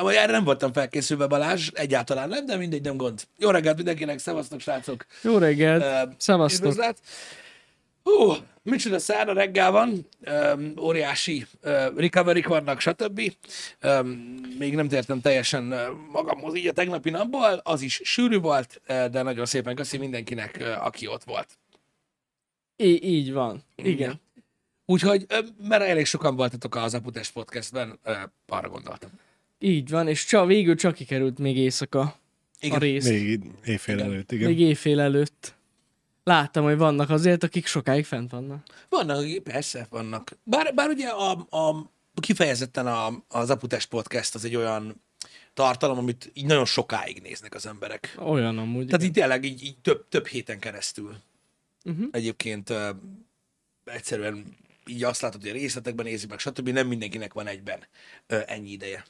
Vagy erre nem voltam felkészülve, Balázs, egyáltalán nem, de mindegy, nem gond. Jó reggelt mindenkinek, szevasztok, srácok. Jó reggelt, Ö, szevasztok. Üdvözlet. Hú, micsoda szára reggel van, um, óriási uh, recovery vannak, stb. Um, még nem tértem teljesen uh, magamhoz így a tegnapi napból, az is sűrű volt, uh, de nagyon szépen köszi mindenkinek, uh, aki ott volt. Í- így van. Igen. Úgyhogy, uh, mert elég sokan voltatok az Aputest podcastben, uh, arra gondoltam. Így van, és csak, végül csak kikerült még éjszaka a Igen. rész. Még, éjfél előtt, igen. még éjfél előtt. Láttam, hogy vannak azért, akik sokáig fent vannak. Vannak, persze vannak. Bár, bár ugye a, a, kifejezetten a, az Aputest podcast az egy olyan tartalom, amit így nagyon sokáig néznek az emberek. Olyan amúgy. Tehát így tényleg így, így több, több héten keresztül. Uh-huh. Egyébként uh, egyszerűen így azt látod, hogy a részletekben nézik meg, stb. Nem mindenkinek van egyben uh, ennyi ideje.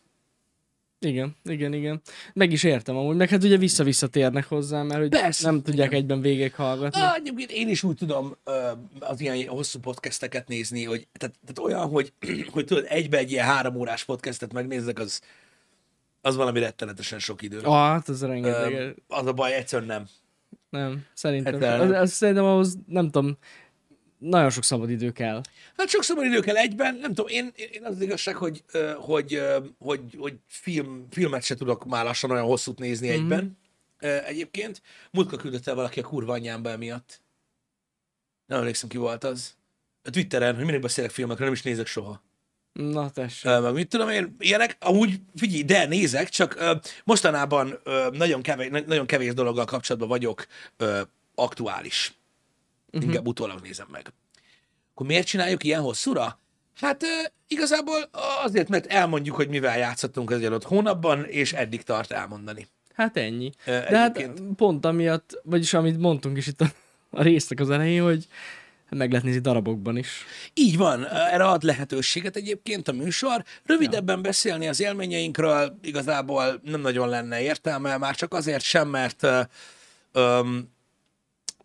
Igen, igen, igen. Meg is értem amúgy, meg hát ugye vissza-visszatérnek hozzá, mert hogy Persze, nem tudják igen. egyben végig hallgatni. Ah, egyébként én is úgy tudom az ilyen hosszú podcasteket nézni, hogy tehát, tehát olyan, hogy, hogy tudod, egybe egy ilyen három órás podcastet megnézzek, az, az valami rettenetesen sok idő. Ah, hát az rengeteg. Az a baj, egyszerűen nem. Nem, szerintem. Hát, Az, az, szerintem ahhoz, nem tudom, nagyon sok szabad idő kell. Hát sok szabad idő kell egyben, nem tudom, én, én az, az igazság, hogy, hogy, hogy, hogy film, filmet se tudok már lassan olyan hosszút nézni mm-hmm. egyben. Egyébként múltkor küldött el valaki a kurva anyámba emiatt. Nem emlékszem, ki volt az. A Twitteren, hogy mindig beszélek filmekről, nem is nézek soha. Na tessék. Meg mit tudom én, ilyenek, amúgy figyelj, de nézek, csak mostanában nagyon, kevés, nagyon kevés dologgal kapcsolatban vagyok aktuális. Uh-huh. Inkább utólag nézem meg. Akkor miért csináljuk ilyen hosszúra? Hát igazából azért, mert elmondjuk, hogy mivel játszottunk az adott hónapban, és eddig tart elmondani. Hát ennyi. De hát egyébként. pont amiatt, vagyis amit mondtunk is itt a, a résznek az elején, hogy meg lehet nézni darabokban is. Így van, erre ad lehetőséget egyébként a műsor. Rövidebben beszélni az élményeinkről igazából nem nagyon lenne értelme, már csak azért sem, mert öm,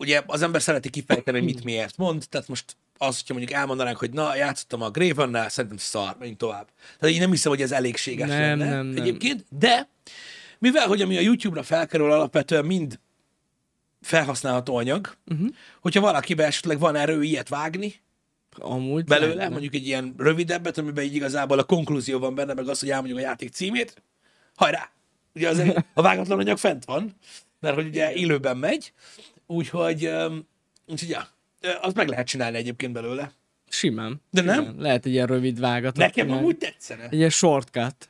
ugye az ember szereti kifejteni, hogy mit miért mond, tehát most az, hogyha mondjuk elmondanánk, hogy na, játszottam a Gravennel, szerintem szar, menjünk tovább. Tehát én nem hiszem, hogy ez elégséges Nem, lenne nem, nem. egyébként, de mivel, hogy ami a YouTube-ra felkerül, alapvetően mind felhasználható anyag, uh-huh. hogyha valakiben esetleg van erő ilyet vágni, Amúgy belőle, lehetne. mondjuk egy ilyen rövidebbet, amiben így igazából a konklúzió van benne, meg az, hogy elmondjuk a játék címét, hajrá! Ugye az a vágatlan anyag fent van, mert hogy ugye élőben megy, úgyhogy, úgyhogy ja, azt meg lehet csinálni egyébként belőle. Simán. De nem? Simán. Lehet egy ilyen rövid vágat. Nekem amúgy tetszene. Egy ilyen shortcut.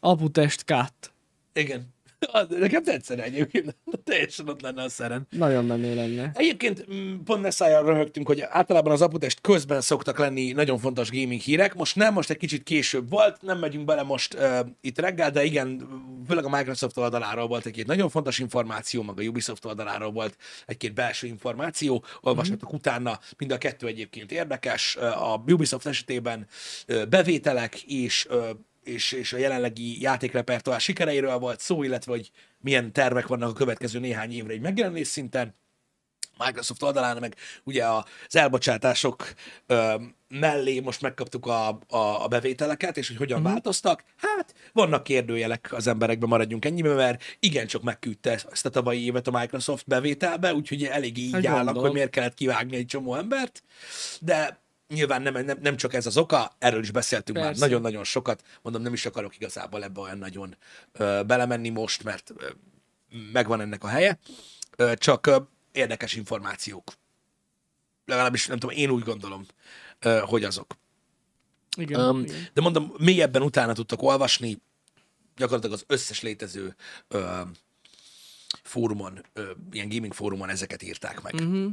Aputest cut. Igen. Az- Nekem tetszene egyébként. Teljesen ott lenne a szeren. Nagyon menő lenne. Egyébként mm, pont Nessájjal röhögtünk, hogy általában az aputest közben szoktak lenni nagyon fontos gaming hírek. Most nem, most egy kicsit később volt, nem megyünk bele most uh, itt reggel, de igen, főleg a Microsoft oldaláról volt egy-két nagyon fontos információ, meg a Ubisoft oldaláról volt egy-két belső információ, olvashatok mm. utána, mind a kettő egyébként érdekes. A Ubisoft esetében bevételek és és, és a jelenlegi játékrepertoár sikereiről volt szó, illetve hogy milyen tervek vannak a következő néhány évre egy megjelenés szinten. Microsoft oldalán, meg ugye az elbocsátások ö, mellé most megkaptuk a, a, a bevételeket, és hogy hogyan uh-huh. változtak. Hát, vannak kérdőjelek az emberekben, maradjunk ennyiben, mert igencsak megküldte ezt a tavalyi évet a Microsoft bevételbe, úgyhogy elég így Hát állnak, gondolom. hogy miért kellett kivágni egy csomó embert, de nyilván nem, nem, nem csak ez az oka, erről is beszéltünk már Persze. nagyon-nagyon sokat, mondom, nem is akarok igazából ebbe olyan nagyon ö, belemenni most, mert ö, megvan ennek a helye, ö, csak ö, érdekes információk. Legalábbis nem tudom, én úgy gondolom, ö, hogy azok. Igen. Um, igen. de mondom, mélyebben utána tudtak olvasni, gyakorlatilag az összes létező ö, fórumon, ö, ilyen gaming fórumon ezeket írták meg. Mhm.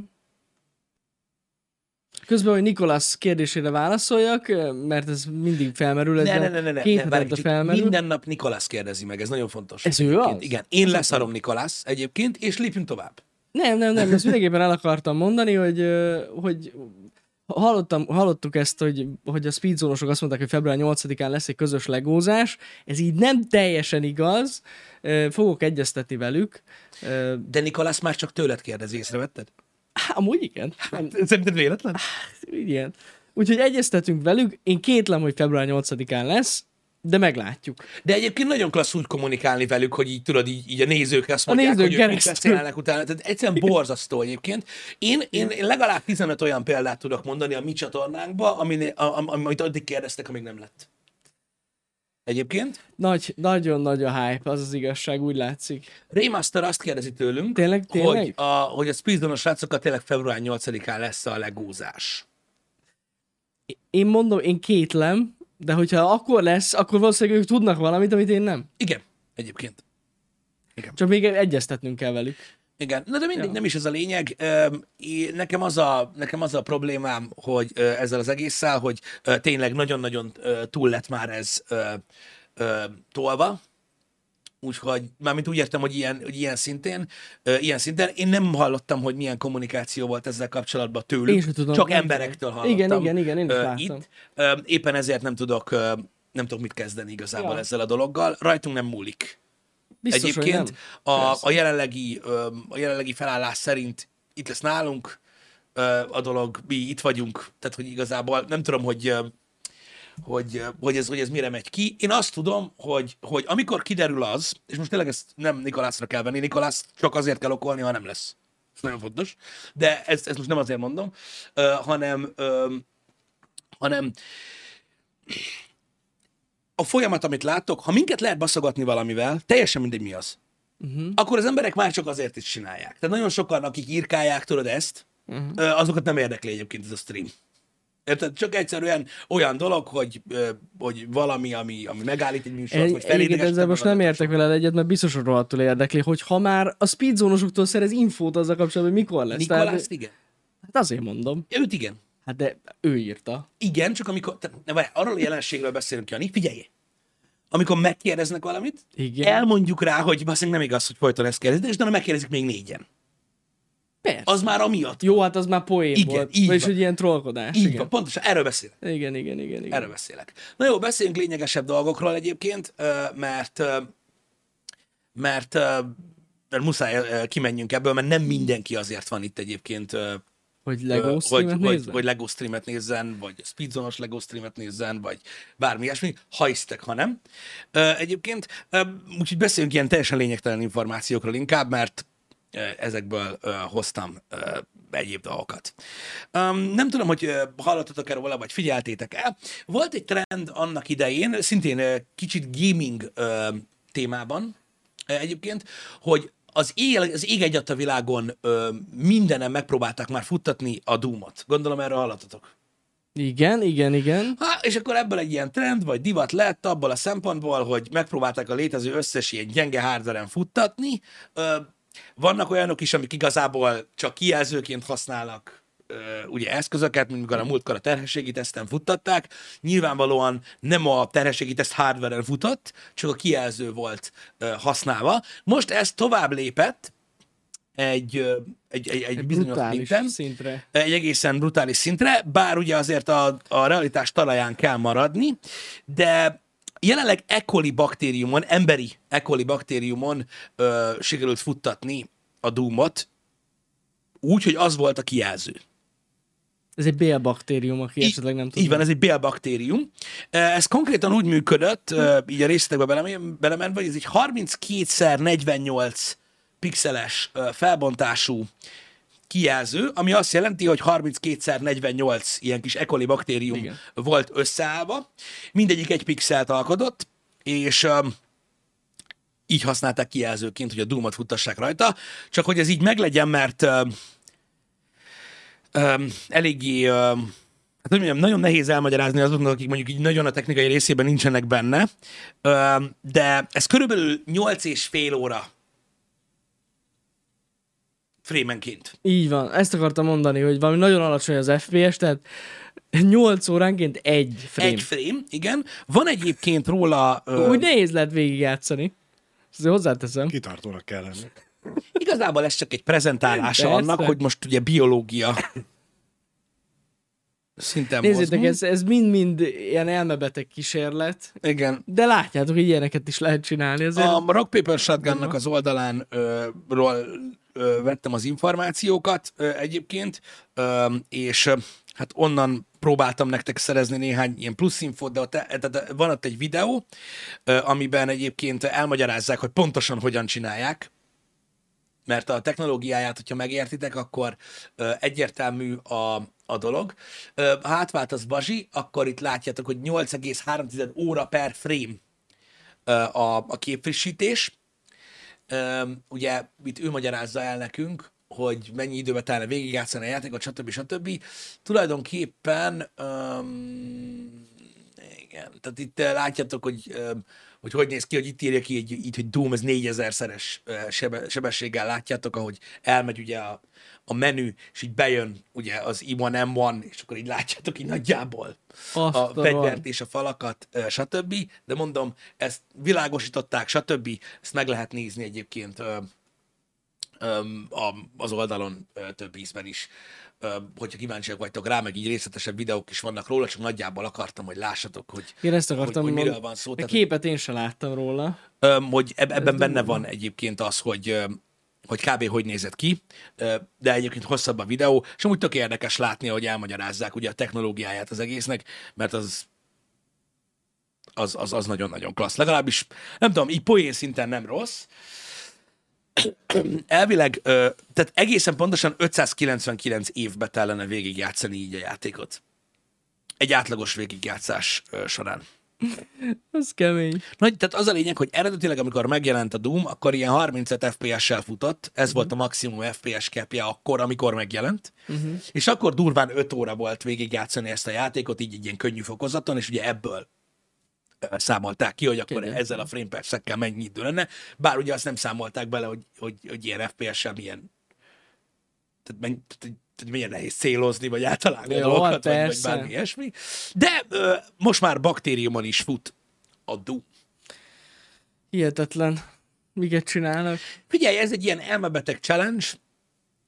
Közben, hogy Nikolász kérdésére válaszoljak, mert ez mindig felmerül. Ez Ne, ne, ne, ne, ne, két ne felmerül. Minden nap Nikolász kérdezi meg, ez nagyon fontos. Ez ő Egyébként. az? Igen, én leszarom Nikolász egyébként, és lépjünk tovább. Nem, nem, nem, ezt mindenképpen el akartam mondani, hogy, ö, hogy hallottam, hallottuk ezt, hogy, hogy a speedzónosok azt mondták, hogy február 8-án lesz egy közös legózás. Ez így nem teljesen igaz. Ö, Fogok egyeztetni velük. De Nikolász már csak tőled kérdezi, észrevetted? Há, amúgy igen. Nem, Szerinted véletlen? igen. Úgyhogy egyeztetünk velük. Én kétlem, hogy február 8-án lesz. De meglátjuk. De egyébként nagyon klassz úgy kommunikálni velük, hogy így tudod, így, így a nézők azt mondják, nézők hogy ők mit keresztül. beszélnek utána. Tehát egyszerűen borzasztó egyébként. Én, én, én legalább 15 olyan példát tudok mondani a mi csatornánkba, amin, a, am- amit addig kérdeztek, amíg nem lett. Egyébként. Nagy, nagyon nagy a hype, az az igazság, úgy látszik. Raymaster azt kérdezi tőlünk, Tényleg- tényleg? hogy a, hogy a Speedzonos srácokat tényleg február 8-án lesz a legózás. Én mondom, én kétlem, de hogyha akkor lesz, akkor valószínűleg ők tudnak valamit, amit én nem. Igen, egyébként. Csak még egyeztetnünk kell velük. Igen, na de mindig Ja. nem is ez a lényeg. Nekem az a, nekem az a problémám, hogy ezzel az egésszel, hogy tényleg nagyon-nagyon túl lett már ez tolva. Úgyhogy, mármint úgy értem, hogy ilyen, hogy ilyen szintén, ö, ilyen szinten. Én nem hallottam, hogy milyen kommunikáció volt ezzel kapcsolatban tőlük. Én tudom, Csak nem emberektől hallottam. Igen, igen, igen, én is láttam. Itt. Ö, Éppen ezért nem tudok, nem tudok mit kezdeni igazából Ja. ezzel a dologgal. Rajtunk nem múlik. Biztos, Egyébként a, a, jelenlegi, a jelenlegi felállás szerint itt lesz nálunk a dolog, mi itt vagyunk, tehát hogy igazából nem tudom, hogy hogy, hogy, ez, hogy ez mire megy ki. Én azt tudom, hogy, hogy amikor kiderül az, és most tényleg ezt nem Nikolászra kell venni, Nikolász csak azért kell okolni, ha nem lesz. Ez nagyon fontos. De ezt, ezt most nem azért mondom, hanem, hanem a folyamat, amit látok, ha minket lehet baszogatni valamivel, teljesen mindegy mi az, uh-huh. akkor az emberek már csak azért is csinálják. Tehát nagyon sokan, akik írkálják, tudod ezt, uh-huh. azokat nem érdekli egyébként ez a stream. Érted? Csak egyszerűen olyan dolog, hogy, hogy valami, ami, ami megállít egy műsort, Egy, egyébként felidegesít ezzel most nem értek veled egyet, mert biztos, hogy rohadtul érdekli, hogy ha már a speedzónosoktól szerez infót azzal kapcsolatban, hogy mikor lesz. Nikolász, Tehát, igen. hát azért mondom. Őt igen. Hát de ő írta. Igen, csak amikor, ne, várj, arról a jelenségről beszélünk, Jani, figyelj! Amikor megkérdeznek valamit, Igen. elmondjuk rá, hogy valószínűleg nem igaz, hogy folyton ezt kérdezik, és utána megkérdezik még négyen. Persze. Az már amiatt. Jó, hát az már poén Igen, volt. így Vagyis, hogy ilyen trollkodás. Így igen. van, pontosan, erről beszélek. Igen, igen, igen, igen. Erről beszélek. Na jó, beszéljünk lényegesebb dolgokról egyébként, mert mert, mert muszáj kimenjünk ebből, mert nem mindenki azért van itt egyébként, Hogy Lego hogy, streamet hogy, nézzen? hogy Lego streamet nézzen, vagy Speedzonos Lego streamet nézzen, vagy bármi ilyesmi, ha hisztek, ha nem. Egyébként, úgyhogy beszéljünk ilyen teljesen lényegtelen információkról inkább, mert ezekből hoztam ö, egyéb dolgokat. Um, nem tudom, hogy ö, hallottatok erről vagy figyeltétek el. Volt egy trend annak idején, szintén kicsit gaming témában egyébként, hogy az ég, az ég egyat a világon ö, mindenen megpróbálták már futtatni a Doom-ot. Gondolom erről hallottatok. Igen, igen, igen. Ha, és akkor ebből egy ilyen trend, vagy divat lett abból a szempontból, hogy megpróbálták a létező összes ilyen gyenge hardveren futtatni. Ö, vannak olyanok is, amik igazából csak kijelzőként használnak ugye eszközöket, mint mikor a múltkor a terhességi teszten futtatták. Nyilvánvalóan nem a terhességi teszt hardveren futott, csak a kijelző volt használva. Most ez tovább lépett egy, egy, egy, egy, Egy bizonyos szinten szintre. egy egészen brutális szintre, bár ugye azért a, a realitás talaján kell maradni, de jelenleg E. coli baktériumon, emberi E. coli baktériumon ö, sikerült futtatni a Doomot, úgy, hogy az volt a kijelző. Ez egy bélbaktérium, aki esetleg nem tudja. Így van, ez egy bélbaktérium. Ez konkrétan úgy működött, ö, így a részletekbe belem- belemenve, hogy ez egy 32x48 pixeles ö, felbontású kijelző, ami azt jelenti, hogy 32x48 ilyen kis E. coli baktérium Igen. volt összeállva. Mindegyik egy pixelt alkotott, és így használták kijelzőként, hogy a Doom-ot futtassák rajta, csak hogy ez így meglegyen, mert ö, eléggé, ö, hát hogy mondjam, nagyon nehéz elmagyarázni azoknak, akik mondjuk így nagyon a technikai részében nincsenek benne, ö, de ez körülbelül 8 és fél óra frémenként. Így van, ezt akartam mondani, hogy valami nagyon alacsony az FPS, tehát 8 óránként egy frame. Egy frame, igen. Van egyébként róla, ö, Úgy nehéz lehet végigjátszani. Ezt hozzáteszem. Kitartónak kell lenni. Igazából ez csak egy prezentálása Persze. annak, hogy most ugye biológia szinten Nézzétek, mozgunk. ez, ez mind-mind ilyen elmebeteg kísérlet, Igen. de látjátok, hogy ilyeneket is lehet csinálni. Azért A Rock Paper Shotgunnak az oldalán ö, ról, ö, vettem az információkat ö, egyébként, ö, és ö, hát onnan próbáltam nektek szerezni néhány ilyen plusz infót, de ott, tehát van ott egy videó, amiben egyébként elmagyarázzák, hogy pontosan hogyan csinálják, mert a technológiáját, hogyha megértitek, akkor ö, egyértelmű a, a dolog. Ö, ha átvált az Bazsi, akkor itt látjátok, hogy 8,3 óra per frame ö, a, a képfrissítés. Ö, ugye itt ő magyarázza el nekünk, hogy mennyi időbe telne végigjátszani a játékot, stb. stb. Tulajdonképpen um, igen, tehát itt látjátok, hogy um, hogy hogy néz ki, hogy itt írja ki, így, így hogy Doom ez 4000-szeres sebe, sebességgel látjátok, ahogy elmegy ugye a, a menü, és így bejön ugye az I1 M1, és akkor így látjátok így nagyjából Azt a fegyvert és a falakat, stb. De mondom, ezt világosították, stb. Ezt meg lehet nézni egyébként az oldalon több ízben is hogyha kíváncsiak vagytok rá, meg így részletesebb videók is vannak róla, csak nagyjából akartam, hogy lássatok, hogy, én ezt akartam hogy, hogy miről van szó. A képet én sem láttam róla. Hogy ebben benne van egyébként az, hogy hogy kb. hogy nézett ki, de egyébként hosszabb a videó, és amúgy tök érdekes látni, hogy elmagyarázzák ugye a technológiáját az egésznek, mert az az, az, az nagyon-nagyon klassz. Legalábbis, nem tudom, így poén szinten nem rossz, elvileg, tehát egészen pontosan 599 évbe kellene végigjátszani így a játékot. Egy átlagos végigjátszás során. Az kemény. Nagy, tehát az a lényeg, hogy eredetileg, amikor megjelent a Doom, akkor ilyen 35 FPS-sel futott, ez uh-huh. volt a maximum FPS capja akkor, amikor megjelent, uh-huh. és akkor durván 5 óra volt végigjátszani ezt a játékot, így egy ilyen könnyű fokozaton, és ugye ebből számolták ki, hogy akkor Igen. ezzel a frame per mennyi idő lenne, bár ugye azt nem számolták bele, hogy, hogy, hogy ilyen FPS-sel milyen tehát, menny, tehát milyen nehéz célozni, vagy általában a dolgokat, vagy, vagy bármi ilyesmi. De ö, most már baktériumon is fut a Doom. Hihetetlen. Miket csinálnak? Figyelj, ez egy ilyen elmebeteg challenge,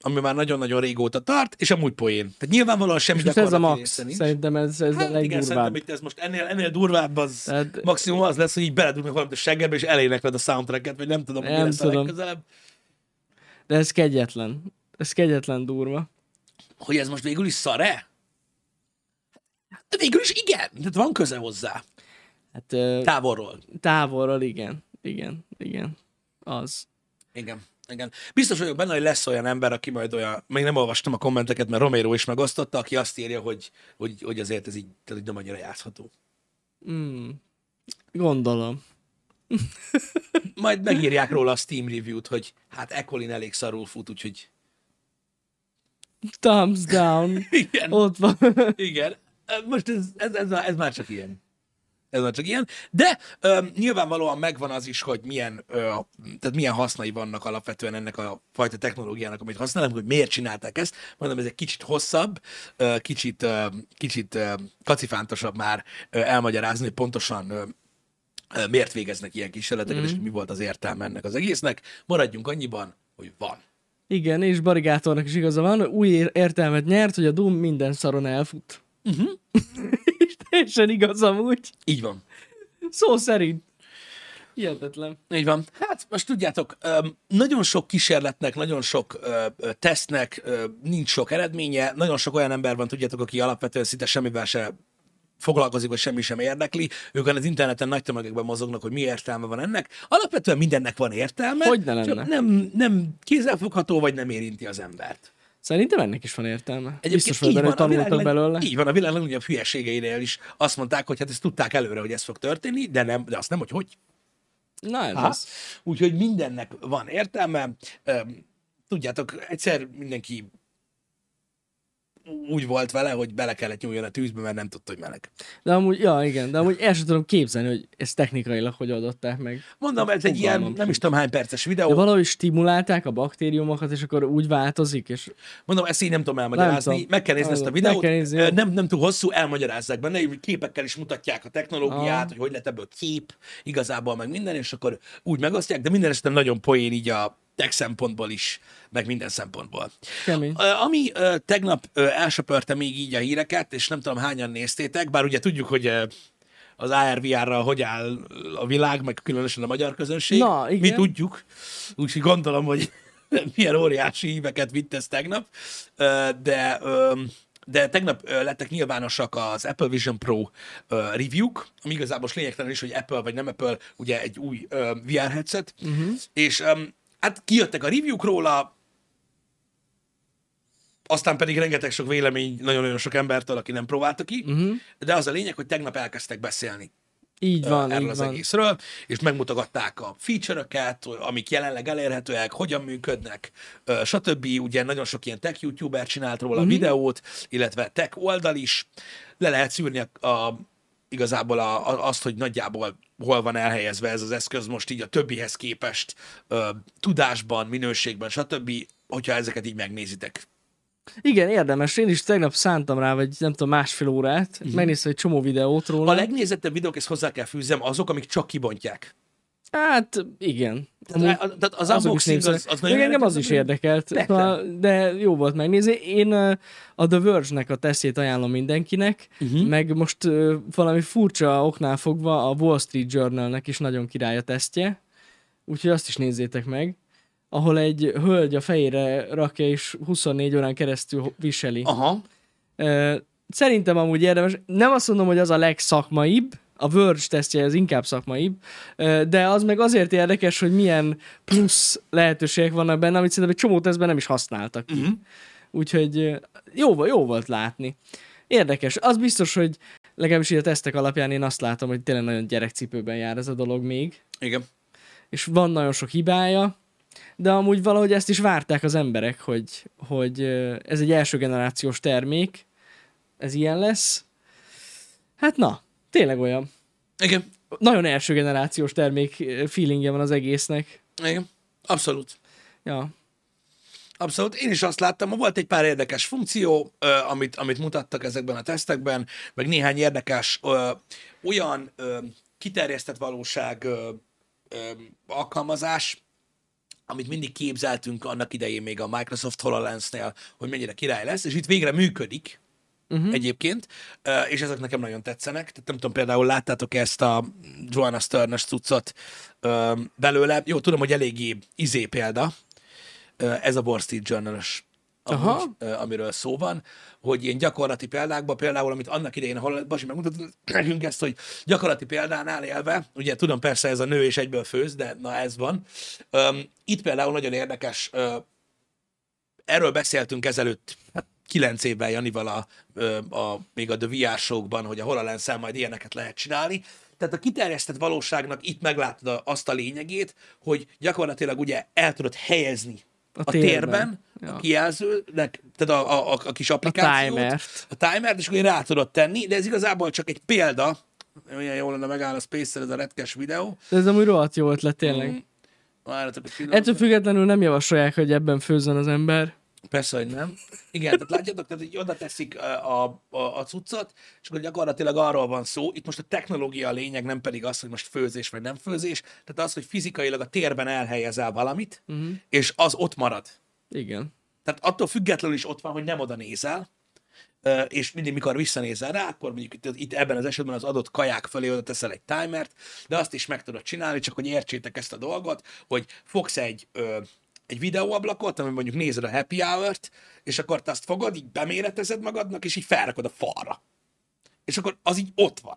ami már nagyon-nagyon régóta tart, és amúgy poén. Tehát nyilvánvalóan semmi és ez a max, nincs. szerintem ez, ez hát a legdurvább. Igen, szerintem itt ez most ennél, ennél durvább, az Tehát... maximum az lesz, hogy így beledugnak valamit a seggedbe, és elénekled a soundtracket, vagy nem tudom, hogy mi lesz tudom. a legközelebb. De ez kegyetlen. Ez kegyetlen durva. Hogy ez most végül is szar-e? De végül is igen. Tehát van köze hozzá. Hát, távolról. Távolról, igen. Igen, igen. Az. Igen. Igen. Biztos vagyok benne, hogy lesz olyan ember, aki majd olyan, még nem olvastam a kommenteket, mert Romero is megosztotta, aki azt írja, hogy, hogy, hogy azért ez így, tehát nem annyira játszható. Mm, gondolom. majd megírják róla a Steam review-t, hogy hát Ecolin elég szarul fut, úgyhogy... Thumbs down. Igen. Ott van. Igen. Most ez, ez, ez, ez már csak ilyen ez csak ilyen. De ö, nyilvánvalóan megvan az is, hogy milyen, ö, tehát milyen hasznai vannak alapvetően ennek a fajta technológiának, amit használunk, hogy miért csinálták ezt. Mondom, ez egy kicsit hosszabb, ö, kicsit, ö, kicsit ö, kacifántosabb már ö, elmagyarázni, hogy pontosan ö, miért végeznek ilyen kísérleteket, mm. és mi volt az értelme ennek az egésznek. Maradjunk annyiban, hogy van. Igen, és Barigátornak is igaza van, új értelmet nyert, hogy a Doom minden szaron elfut. Uh-huh. és teljesen igaz amúgy. Így van. Szó szerint. Hihetetlen. Így van. Hát most tudjátok, nagyon sok kísérletnek, nagyon sok tesztnek nincs sok eredménye, nagyon sok olyan ember van, tudjátok, aki alapvetően szinte semmivel se foglalkozik, vagy semmi sem érdekli. Ők az interneten nagy tömegekben mozognak, hogy mi értelme van ennek. Alapvetően mindennek van értelme, hogy ne lenne? nem, nem kézzelfogható, vagy nem érinti az embert. Szerintem ennek is van értelme. Egyébként Biztos hogy benne, tanultak világ, belőle. Így van, a világ legnagyobb hülyeségeinél is azt mondták, hogy hát ezt tudták előre, hogy ez fog történni, de, nem, de azt nem, hogy hogy. Na, ez az. Úgyhogy mindennek van értelme. Tudjátok, egyszer mindenki úgy volt vele, hogy bele kellett nyúljon a tűzbe, mert nem tudta, hogy meleg. De amúgy, ja, igen, de amúgy el sem tudom képzelni, hogy ezt technikailag hogy adották meg. Mondom, ez egy ilyen, nem is tudom hány perces videó. De valahogy stimulálták a baktériumokat, és akkor úgy változik, és... Mondom, ezt így nem tudom elmagyarázni. Nem tudom. Meg kell nézni ezt a videót. Nézni, nem, nem túl hosszú, elmagyarázzák benne, képekkel is mutatják a technológiát, ah. hogy hogy lett ebből kép, igazából meg minden, és akkor úgy megosztják, de minden esetben nagyon poén így a tech szempontból is, meg minden szempontból. Kemény. Ami tegnap elsöpörte még így a híreket, és nem tudom hányan néztétek, bár ugye tudjuk, hogy az ARVR-ra hogy áll a világ, meg különösen a magyar közönség. Na, igen. Mi tudjuk, úgyhogy gondolom, hogy milyen óriási híveket vitt ez tegnap, de de tegnap lettek nyilvánosak az Apple Vision Pro review-k, ami igazából lényegtelen is, hogy Apple vagy nem Apple, ugye egy új VR headset, uh-huh. és hát kijöttek a review-k róla, aztán pedig rengeteg sok vélemény nagyon-nagyon sok embertől, aki nem próbálta ki, uh-huh. de az a lényeg, hogy tegnap elkezdtek beszélni Így van, erről így az van. egészről, és megmutogatták a feature-öket, amik jelenleg elérhetőek, hogyan működnek, stb. Ugye nagyon sok ilyen tech youtuber csinált róla uh-huh. videót, illetve tech oldal is. Le lehet szűrni a, a igazából a, a, azt, hogy nagyjából hol van elhelyezve ez az eszköz most így a többihez képest ö, tudásban, minőségben, stb., hogyha ezeket így megnézitek. Igen, érdemes. Én is tegnap szántam rá, vagy nem tudom, másfél órát. Uh-huh. Megnéztem egy csomó videót róla. A legnézettebb videók, ezt hozzá kell fűzzem, azok, amik csak kibontják. Hát igen. Tehát, a- tehát az unboxing az, népszerűek. az nagyon engem az is érdekelt, Persze. De jó volt megnézni. Én a The Verge-nek a tesztjét ajánlom mindenkinek, uh-huh. meg most valami furcsa oknál fogva a Wall Street Journalnek is nagyon király a tesztje, úgyhogy azt is nézzétek meg, ahol egy hölgy a fejére rakja és 24 órán keresztül viseli. Aha. Szerintem amúgy érdemes. Nem azt mondom, hogy az a legszakmaibb, a Verge tesztje az inkább szakmaibb, ö, de az meg azért érdekes, hogy milyen plusz lehetőségek vannak benne, amit szerintem egy csomó tesztben nem is használtak ki. Uh-huh. Úgyhogy jó, jó volt látni. Érdekes. Az biztos, hogy legalábbis így a tesztek alapján én azt látom, hogy tényleg nagyon gyerekcipőben jár ez a dolog még, Igen. és van nagyon sok hibája, de amúgy valahogy ezt is várták az emberek, hogy, hogy ez egy első generációs termék, ez ilyen lesz. Hát na, tényleg olyan. Igen. Nagyon első generációs termék ö, feelingje van az egésznek. Igen. Abszolút. Ja. Abszolút. Én is azt láttam, volt egy pár érdekes funkció, amit, amit mutattak ezekben a tesztekben, meg néhány érdekes olyan kiterjesztett valóság alkalmazás, amit mindig képzeltünk annak idején még a Microsoft HoloLens-nél, hogy mennyire király lesz, és itt végre működik, uh-huh. egyébként, és ezek nekem nagyon tetszenek. Tehát nem tudom, például láttátok ezt a Joanna Stern-es cuccot belőle. Jó, tudom, hogy eléggé izé példa, ez a Wall Street Journal-ös, Aha. amúgy, amiről szó van, hogy ilyen gyakorlati példákban, például, amit annak idején, ahol Basi megmutatott nekünk ezt, hogy gyakorlati példánál élve, ugye tudom, persze ez a nő és egyből főz, de na ez van. Öm, itt például nagyon érdekes, ö, erről beszéltünk ezelőtt, hát kilenc évvel Janival a, a, még a The VR show hogy a hololens majd ilyeneket lehet csinálni. Tehát a kiterjesztett valóságnak itt meglátod a- azt a lényegét, hogy gyakorlatilag ugye el tudod helyezni a, A a térben. térben, Ja. a kijelzőnek, tehát a, a, a, a kis applikációt, timert. a timert, és akkor rá tudod tenni, de ez igazából csak egy példa, olyan jól lenne megáll a space ez a retkes videó. De ez amúgy rohadt jó ötlet tényleg. Mm. Várjatok egy. Ettől függetlenül nem javasolják, hogy ebben főzzön az ember. Persze, hogy nem. Igen, tehát látjátok, tehát így oda teszik a, a, a, cuccot, és akkor gyakorlatilag arról van szó. Itt most a technológia a lényeg, nem pedig az, hogy most főzés vagy nem főzés. Tehát az, hogy fizikailag a térben elhelyezel valamit, uh-huh. és az ott marad. Igen. Tehát attól függetlenül is ott van, hogy nem oda nézel, és mindig, mikor visszanézel rá, akkor mondjuk itt, itt ebben az esetben az adott kaják fölé oda teszel egy timert, de azt is meg tudod csinálni, csak hogy értsétek ezt a dolgot, hogy fogsz egy, ö, egy videóablakot, ami mondjuk nézed a happy hour-t, és akkor te azt fogod, így beméretezed magadnak, és így felrakod a falra. És akkor az így ott van.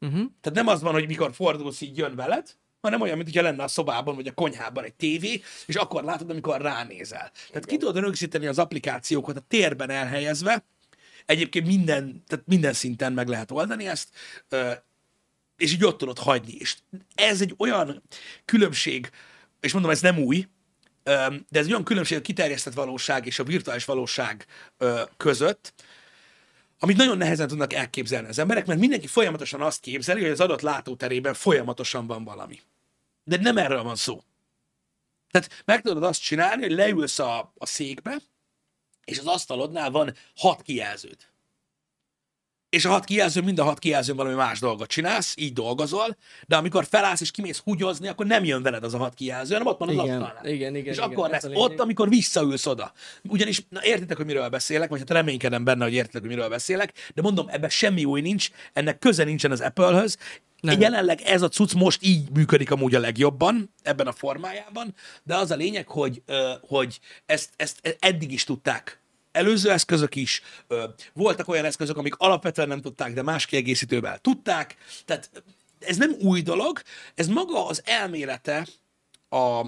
Uh-huh. Tehát nem az van, hogy mikor fordulsz, így jön veled, hanem olyan, mint hogyha lenne a szobában vagy a konyhában egy tévé, és akkor látod, amikor ránézel. Tehát ki tudod rögzíteni az applikációkat a térben elhelyezve, egyébként minden, tehát minden szinten meg lehet oldani ezt, és így ott tudod hagyni. És ez egy olyan különbség, és mondom, ez nem új, de ez olyan különbség a kiterjesztett valóság és a virtuális valóság között, amit nagyon nehezen tudnak elképzelni az emberek, mert mindenki folyamatosan azt képzeli, hogy az adott látóterében folyamatosan van valami. De nem erről van szó. Tehát meg tudod azt csinálni, hogy leülsz a, a székbe, és az asztalodnál van hat kijelződ. És a hat kijelző, mind a hat kijelzőn valami más dolgot csinálsz, így dolgozol, de amikor felállsz és kimész húgyozni, akkor nem jön veled az a hat kijelző, hanem ott van az Igen, asztalnál. igen, igen, És igen, akkor lesz ott, amikor visszaülsz oda. Ugyanis, na értitek, hogy miről beszélek, vagy hát reménykedem benne, hogy értitek, hogy miről beszélek, de mondom, ebben semmi új nincs, ennek köze nincsen az Apple-höz. Nem. Jelenleg ez a cucc most így működik amúgy a legjobban, ebben a formájában, de az a lényeg, hogy, hogy ezt, ezt eddig is tudták előző eszközök is, voltak olyan eszközök, amik alapvetően nem tudták, de más kiegészítővel tudták. Tehát ez nem új dolog, ez maga az elmélete a,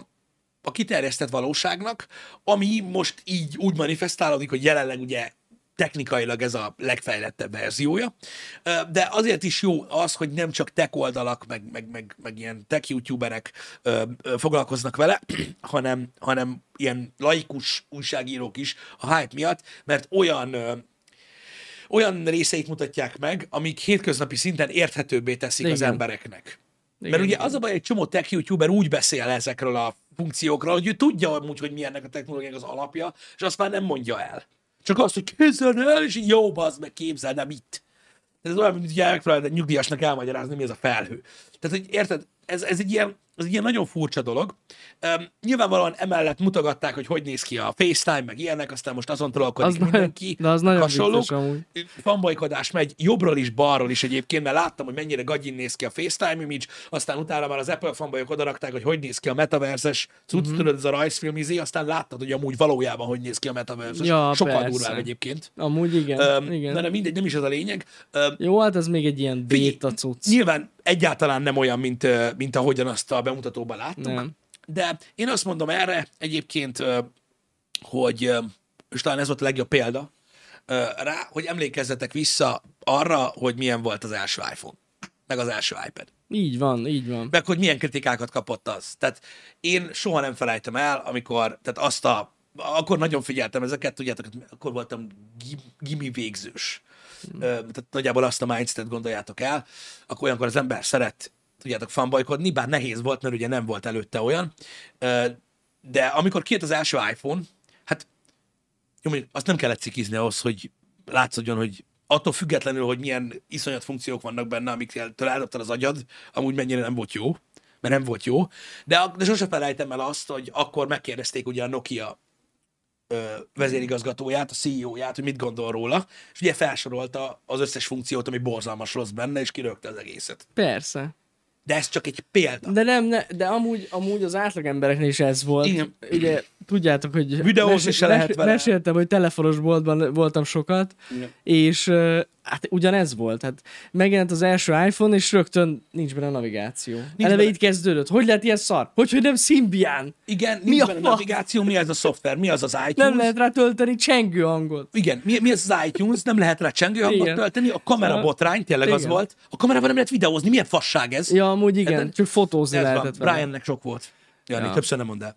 a kiterjesztett valóságnak, ami most így úgy manifestálódik, hogy jelenleg ugye technikailag ez a legfejlettebb verziója, de azért is jó az, hogy nem csak tech oldalak, meg, meg, meg, meg ilyen tech youtuberek foglalkoznak vele, hanem, hanem ilyen laikus újságírók is a hype miatt, mert olyan olyan részeit mutatják meg, amik hétköznapi szinten érthetőbbé teszik az Igen. embereknek. Igen, Mert ugye igen. az a baj, egy csomó tech youtuber úgy beszél ezekről a funkciókról, hogy ő tudja amúgy, hogy milyennek a technológiának az alapja, és azt már nem mondja el. Csak azt, hogy képzeld el, és így jó, bazd meg, képzeld, nem itt. Ez olyan, mint hogy megpróbálod egy nyugdíjasnak elmagyarázni, mi ez a felhő. Tehát, hogy érted, ez, ez egy ilyen, ez egy ilyen nagyon furcsa dolog. Um, nyilvánvalóan emellett mutogatták, hogy hogy néz ki a FaceTime, meg ilyenek, aztán most azon Az trollkodik nagyon, mindenki. de az nagyon hasonlók. fanbolykodás megy jobbról is, balról is egyébként, mert láttam, hogy mennyire gagyin néz ki a FaceTime image, aztán utána már az Apple fanboyok odarakták, hogy hogy néz ki a metaverses cucc, Mhm. mm-hmm. tudod, ez a rajzfilm izé, aztán láttad, hogy amúgy valójában hogy néz ki a metaverses. Ja, Sokkal persze. durvább egyébként. Amúgy igen. Öm, igen. De nem mindegy, nem is ez a lényeg. Öm, Jó, hát ez még egy ilyen béta cucc. Nyilván egyáltalán nem olyan, mint, mint ahogyan azt a bemutatóban láttuk. Nem. De én azt mondom erre egyébként, hogy, és talán ez volt a legjobb példa rá, hogy emlékezzetek vissza arra, hogy milyen volt az első iPhone, meg az első iPad. Így van, így van. Meg hogy milyen kritikákat kapott az. Tehát én soha nem felejtem el, amikor, tehát azt a, akkor nagyon figyeltem ezeket, tudjátok, akkor voltam gim, gimi végzős. Ö, Tehát nagyjából azt a mindset gondoljátok el, akkor olyankor az ember szeret, tudjátok, fanbajkodni, bár nehéz volt, mert ugye nem volt előtte olyan. De amikor kijött az első iPhone, hát jó, mondjuk azt nem kellett cikizni ahhoz, hogy látszódjon, hogy attól függetlenül, hogy milyen iszonyat funkciók vannak benne, amiktől eldobtad az agyad, amúgy mennyire nem volt jó, mert nem volt jó. De, de sose felejtem el azt, hogy akkor megkérdezték ugye a Nokia ö, vezérigazgatóját, a CEO-ját, hogy mit gondol róla, és ugye felsorolta az összes funkciót, ami borzalmas rossz benne, és kirögte az egészet. Persze. De ez csak egy példa. De nem, ne, de amúgy, amúgy az átlag embereknél is ez volt. Igen. Ugye tudjátok, hogy Videózni se lehet vele. meséltem, hogy telefonos boltban voltam sokat, Igen. és hát ugyanez volt. Hát megjelent az első iPhone, és rögtön nincs benne navigáció. Nincs Eleve benne. így kezdődött. Hogy lehet ilyen szar? Hogy, hogy nem Symbian? Igen, Mi a fasz? navigáció, mi ez a szoftver, mi az az iTunes. Nem lehet rá tölteni csengő hangot. Igen, mi, mi az az iTunes, nem lehet rá csengő hangot Igen. tölteni, a kamera Szóval- botrány, tényleg az Igen. volt. A kamerával nem lehet videózni, milyen fasság ez? Ja, amúgy igen, Érted? csak fotózni ez van. lehetett vele. Briannek sok volt. Jani, Ja. többször nem mondd el.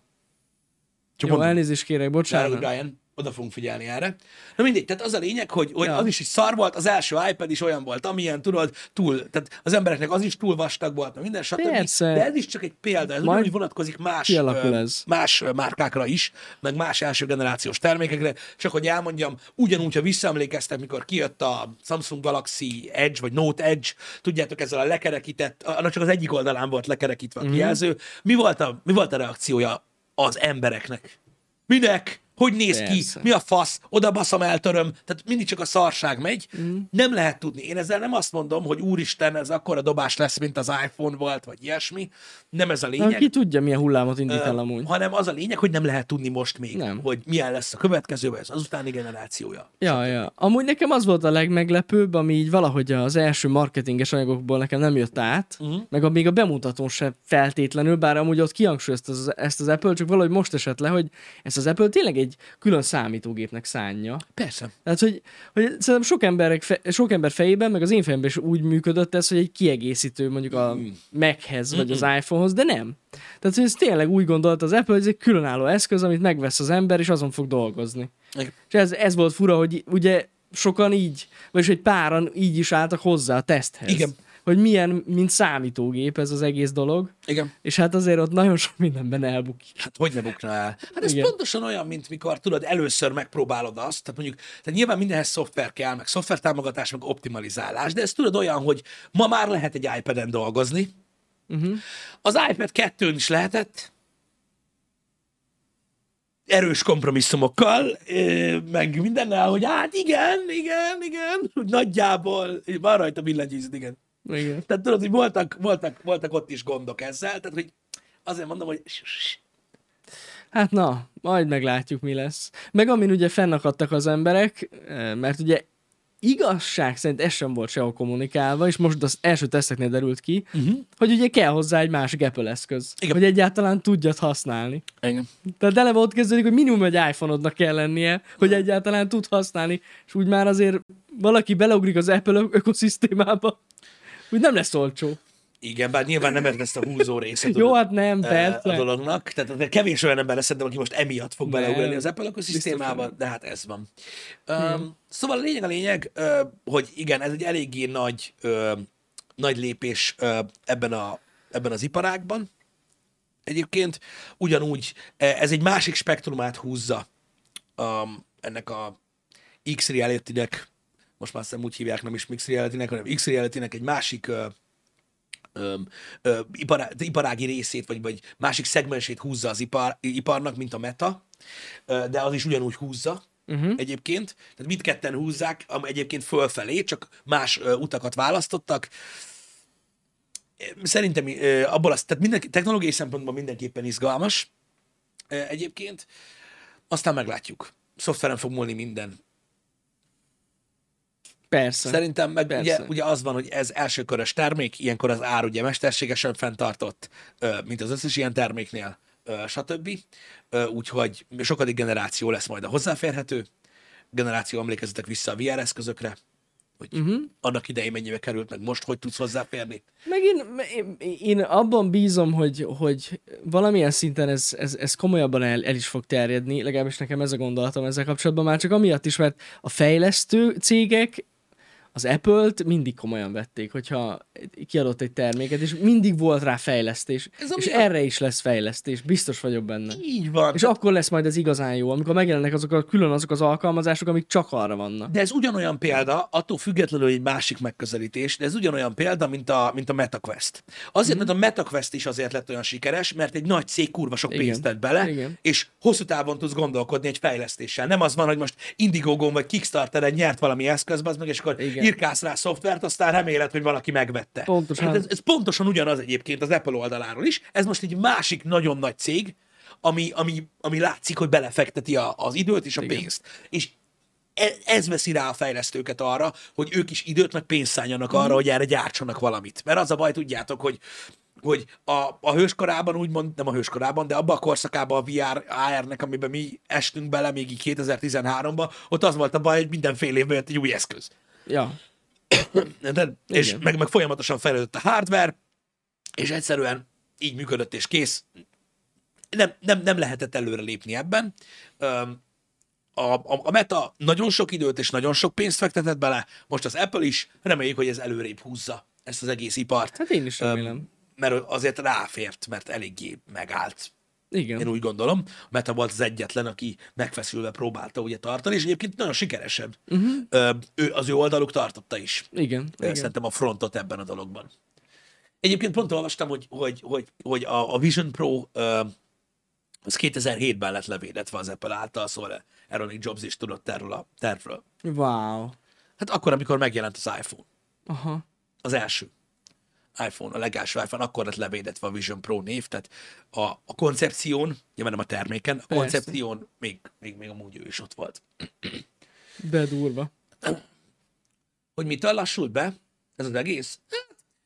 Csak Jó, mondd. elnézést kérek, Bocsánat, bocsánat. Oda fogunk figyelni erre. Na mindegy, tehát az a lényeg, hogy, hogy Ja. az is is szar volt, az első iPad is olyan volt, amilyen, tudod, túl, tehát az embereknek az is túl vastag volt, meg minden, stb. Persze. De ez is csak egy példa, ez Majd ugyanúgy vonatkozik más, ez. más márkákra is, meg más első generációs termékekre, csak hogy elmondjam, ugyanúgy, ha visszaemlékeztek, mikor kijött a Samsung Galaxy Edge, vagy Note Edge, tudjátok, ezzel a lekerekített, annak csak az egyik oldalán volt lekerekítve a Mhm. kijelző. Mi volt a, mi volt a reakciója az embereknek? Minek? Hogy néz ki? Persze. Mi a fasz? Oda baszom, eltöröm. Tehát mindig csak a szarság megy. Mm. Nem lehet tudni. Én ezzel nem azt mondom, hogy úristen, ez akkora dobás lesz, mint az iPhone volt, vagy ilyesmi. Nem ez a Na, lényeg. ki tudja, milyen hullámot indít el amúgy. hanem az a lényeg, hogy nem lehet tudni most még, Nem. hogy milyen lesz a következő, vagy az azutáni generációja. Ja, ja. Amúgy nekem az volt a legmeglepőbb, ami így valahogy az első marketinges anyagokból nekem nem jött át, uh-huh. meg a, még a bemutatón sem feltétlenül, bár amúgy ott kihangsúlyozta az, ezt az Apple, csak valahogy most esett le, hogy ezt az Apple tényleg egy külön számítógépnek szánja. Persze. Tehát, hogy, hogy szerintem sok, emberek fe, sok ember fejében, meg az én fejemben is úgy működött ez, hogy egy kiegészítő mondjuk a. Machez, vagy az iPhonehoz, de nem. Tehát, hogy ez tényleg úgy gondolt az Apple, hogy ez egy különálló eszköz, amit megvesz az ember, és azon fog dolgozni. Igen. És ez, ez volt fura, hogy ugye sokan így, vagyis hogy páran így is álltak hozzá a teszthez. Igen. Hogy milyen, mint számítógép ez az egész dolog, Igen. és hát azért ott nagyon sok mindenben elbukik. Hát hogy ne bukna el? Hát ez Igen. pontosan olyan, mint mikor tudod, először megpróbálod azt, tehát mondjuk, tehát nyilván mindenhez szoftver kell, meg szoftvertámogatás, meg optimalizálás, de ez tudod olyan, hogy ma már lehet egy iPad-en dolgozni, Uh-huh. az iPad 2 is lehetett, erős kompromisszumokkal, meg mindennel, hogy hát igen, igen, igen, hogy nagyjából van rajta billentyűzet, igen. Igen. Tehát tudod, hogy voltak, voltak, voltak ott is gondok ezzel, tehát hogy azért mondom, hogy Hát na, majd meglátjuk, mi lesz. Meg amin ugye fennakadtak az emberek, eh, mert ugye igazság szerint ez sem volt sehol kommunikálva, és most az első teszteknél derült ki, uh-huh. hogy ugye kell hozzá egy másik Apple eszköz, Igen. hogy egyáltalán tudjad használni. Igen. Tehát eleve ott kezdődik, hogy minimum egy iPhone-odnak kell lennie, hogy egyáltalán tud használni, és úgy már azért valaki beleugrik az Apple ökoszisztémába, úgy nem lesz olcsó. Igen, bár nyilván nem ezt a húzó részét Jó, hát nem, eh, persze. a dolognak. Tehát de kevés olyan ember lesz szerintem, aki most emiatt fog Nem. beleugrani az Apple ökoszisztémába, de hát ez van. Um, szóval a lényeg a lényeg, hogy igen, ez egy eléggé nagy, nagy lépés ebben, a, ebben az iparágban. Egyébként ugyanúgy eh, ez egy másik spektrumát húzza um, ennek a X Reality-nek, most már azt úgy hívják, nem is Mix Reality-nek, hanem X Reality-nek egy másik ö, ö, ö, ipará, iparági részét, vagy, vagy másik szegmensét húzza az ipar, iparnak, mint a Meta, ö, de az is ugyanúgy húzza uh-huh. egyébként. Tehát mindketten húzzák, ami egyébként fölfelé, csak más ö, utakat választottak. Szerintem ö, abból az, tehát minden, technológiai szempontból mindenképpen izgalmas ö, egyébként. Aztán meglátjuk. Szoftveren fog múlni minden. Persze. Szerintem meg Persze. ugye, ugye az van, hogy ez elsőkörös termék, ilyenkor az ár ugye mesterségesen fenntartott, mint az összes ilyen terméknél, stb. Úgyhogy sokadik generáció lesz majd a hozzáférhető. Generáció emlékezzetek vissza a VR eszközökre, hogy uh-huh. annak idején mennyibe került, meg most hogy tudsz hozzáférni. Meg én, én, én abban bízom, hogy, hogy valamilyen szinten ez, ez, ez komolyabban el, el is fog terjedni, legalábbis nekem ez a gondolatom ezzel kapcsolatban, már csak amiatt is, mert a fejlesztő cégek az Apple-t mindig komolyan vették, hogyha kiadott egy terméket, és mindig volt rá fejlesztés, Ez és ami- erre is lesz fejlesztés, biztos vagyok benne. Így van. És akkor lesz majd ez igazán jó, amikor megjelennek azok a külön azok az alkalmazások, amik csak arra vannak. De ez ugyanolyan példa, attól függetlenül, egy másik megközelítés, de ez ugyanolyan példa, mint a, mint a MetaQuest. Azért, mm. mert a MetaQuest is azért lett olyan sikeres, mert egy nagy cég kurva sok Igen. pénzt tett bele, Igen. és hosszú távon tudsz gondolkodni egy fejlesztéssel. Nem az van, hogy most Indiegogo vagy Kickstarter-en nyert valami eszközbe, az meg, és akkor Igen. Írkálsz rá szoftvert, aztán reméled, hogy valaki megvette. Pontosan. Hát ez, ez pontosan ugyanaz egyébként az Apple oldaláról is. Ez most egy másik nagyon nagy cég, ami, ami, ami látszik, hogy belefekteti a, az időt és a Igen. pénzt. És e- ez veszi rá a fejlesztőket arra, hogy ők is időt meg pénzt szálljanak arra, hogy erre gyártsanak valamit. Mert az a baj, tudjátok, hogy hogy a, a hőskorában úgymond, nem a hőskorában, de abban a korszakában a VR, AR-nek, amiben mi estünk bele még így 2013-ban, ott az volt a baj, hogy minden fél évben jött egy új eszköz. Ja, De, és Igen. meg, meg folyamatosan fejlődött a hardware, és egyszerűen így működött, és kész. Nem, nem, nem lehetett előre lépni ebben. A, a, a Meta nagyon sok időt és nagyon sok pénzt fektetett bele, most az Apple is, reméljük, hogy ez előrébb húzza ezt az egész ipart. hát én is remélem. Mert azért ráfért, mert eléggé megállt. Igen. Én úgy gondolom, Meta volt az egyetlen, aki megfeszülve próbálta ugye tartani, és egyébként nagyon sikeresen. Uh-huh. Ő, az ő oldaluk tartotta is. Igen. Igen. Igen. Szerintem a frontot ebben a dologban. Egyébként pont olvastam, hogy, hogy, hogy, hogy a, a Vision Pro ö, az 2007-ben lett levédetve az Apple által, szóval Aaron még Jobs is tudott erről a tervről. Wow. Hát akkor, amikor megjelent az iPhone. Aha. Az első iPhone, a legelső iPhone, akkor lett levédetve a Vision Pro név, tehát a, a koncepción, nyilván nem a terméken, a Persze. koncepción még, még, még amúgy ő is ott volt. De durva. hogy mitől lassult be ez az egész?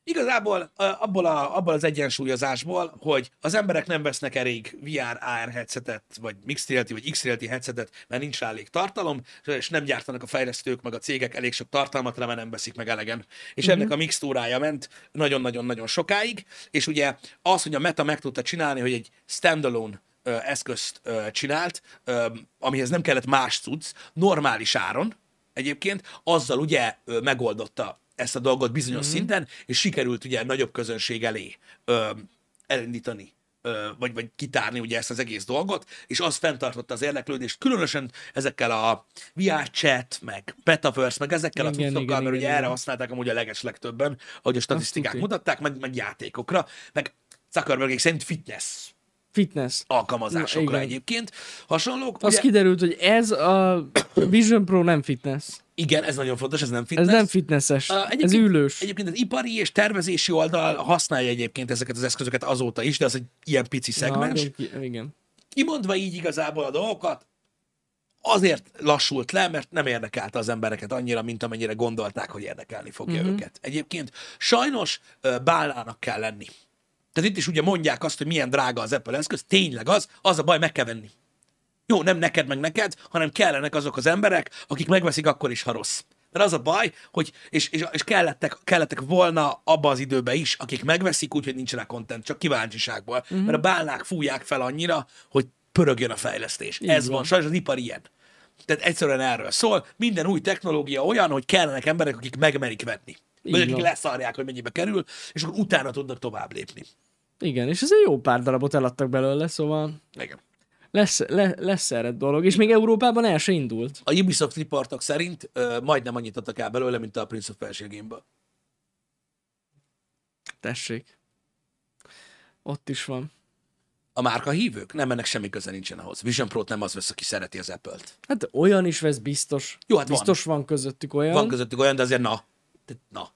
Igazából abból, a, abból az egyensúlyozásból, hogy az emberek nem vesznek elég VR, AR headsetet, vagy Mixed vagy X headsetet, mert nincs rá elég tartalom, és nem gyártanak a fejlesztők, meg a cégek elég sok tartalmat, mert nem veszik meg elegen. És ennek a mixtúrája ment nagyon-nagyon-nagyon sokáig, és ugye az, hogy a Meta meg tudta csinálni, hogy egy standalone eszközt csinált, amihez nem kellett más cucc, normális áron, egyébként, azzal ugye megoldotta ezt a dolgot bizonyos mm-hmm. szinten, és sikerült ugye nagyobb közönség elé ö, elindítani, ö, vagy, vagy kitárni ugye ezt az egész dolgot, és az fenntartotta az érdeklődést, különösen ezekkel a VR chat, meg Metaverse, meg ezekkel Igen, a cuccokkal, mert igen, ugye erre igen. használták amúgy a leges legtöbben, ahogy a statisztikák mutatták, meg, meg játékokra, meg Zuckerbergék szerint fitness Fitness. alkalmazásokra Na, igen. egyébként. Hasonlók, Az ugye, kiderült, hogy ez a Vision Pro nem fitness. igen, ez nagyon fontos, ez nem Ez fitness. nem fitnesses. Ez ülős. Egyébként az ipari és tervezési oldal használja egyébként ezeket az eszközöket azóta is, de az egy ilyen pici szegmens. Na, igen. kimondva így igazából a dolgokat, azért lassult le, mert nem érdekelte az embereket annyira, mint amennyire gondolták, hogy érdekelni fogja uh-huh. őket. Egyébként sajnos bálának kell lenni. Tehát itt is ugye mondják azt, hogy milyen drága az Apple eszköz, tényleg az, az a baj, meg kell venni. Jó, nem neked meg neked, hanem kellenek azok az emberek, akik megveszik akkor is, ha rossz. Mert az a baj, hogy, és, és, és kellettek, kellettek volna abba az időbe is, akik megveszik, úgyhogy nincs rá content, csak kíváncsiságból. Uh-huh. Mert a bálnák fújják fel annyira, hogy pörögjön a fejlesztés. Így Ez van. van, sajnos az ipar ilyen. Tehát egyszerűen erről szól. Minden új technológia olyan, hogy kellenek emberek, akik megmerik venni. Vagy akik leszarják, hogy mennyibe kerül, és akkor utána tudnak tovább lépni. Igen, és egy jó pár darabot eladtak belőle, szóval Igen. lesz, le, lesz erre dolog. És még Európában el se indult. A Ubisoft riportok szerint ö, majdnem annyit adtak el belőle, mint a Prince of Persia game Tessék. Ott is van. A márka hívők nem ennek semmi köze nincsen ahhoz. Vision Pro-t nem az vesz, aki szereti az Apple-t. Hát olyan is vesz biztos. Jó, hát van. biztos van. közöttük olyan. Van közöttük olyan, de azért na. Tehát na.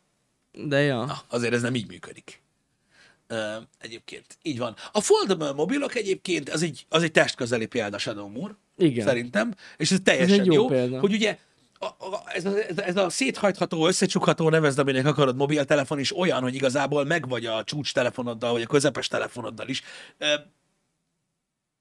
De ja. Na, azért ez nem így működik. Uh, egyébként, így van. A foldable mobilok egyébként, az egy, az egy testközeli példa Shadow Moore, Igen. szerintem, és ez teljesen egy jó jó, példa. hogy ugye a, a, ez, a, ez, a, ez széthajtható, összecsukható, nevezd, aminek akarod mobiltelefon is olyan, hogy igazából megvagy a csúcs telefonoddal, vagy a közepes telefonoddal is, Ö,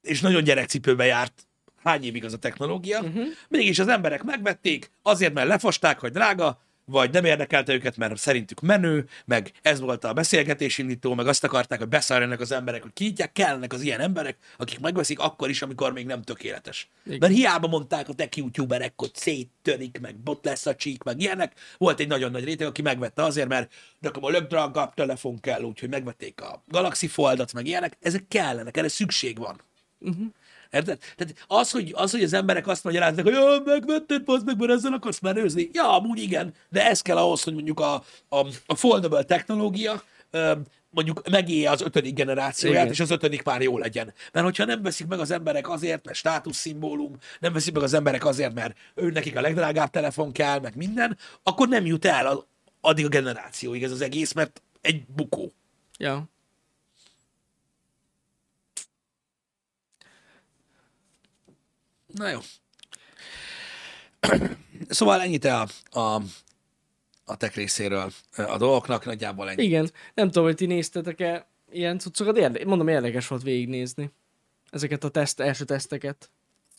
és nagyon gyerekcipőbe járt hány évig az a technológia, uh-huh. mégis az emberek megvették, azért, mert lefosták, hogy drága, vagy nem érdekelte őket, mert szerintük menő, meg ez volt a beszélgetés indító, meg azt akarták, hogy beszálljanak az emberek, hogy kiítják, kellenek az ilyen emberek, akik megveszik akkor is, amikor még nem tökéletes. Igen. Mert hiába mondták a tech youtuberek, hogy széttörik, meg bot lesz a csík, meg ilyenek. Volt egy nagyon nagy réteg, aki megvette azért, mert nekem a legdrágább telefon kell, úgyhogy megvették a Galaxy Fold-ot, meg ilyenek. Ezek kellenek, erre szükség van. Uh-huh. Érted? Tehát az hogy, az, hogy az emberek azt magyaráznak, hogy ja, megvetted, bazd meg, mert ezzel akarsz menőzni. Ja, amúgy igen, de ez kell ahhoz, hogy mondjuk a, a, a foldable technológia mondjuk megélje az ötödik generációját, Igen. és az ötödik már jó legyen. Mert hogyha nem veszik meg az emberek azért, mert státuszszimbólum, nem veszik meg az emberek azért, mert ő nekik a legdrágább telefon kell, meg minden, akkor nem jut el addig a generációig ez az egész, mert egy bukó. Ja. Na jó. Szóval ennyit a, a, a tech részéről a dolgoknak, nagyjából ennyi. Igen. Nem tudom, hogy ti néztetek-e ilyen cuccokat. Érde- mondom, érdekes volt végignézni ezeket a teszt, első teszteket.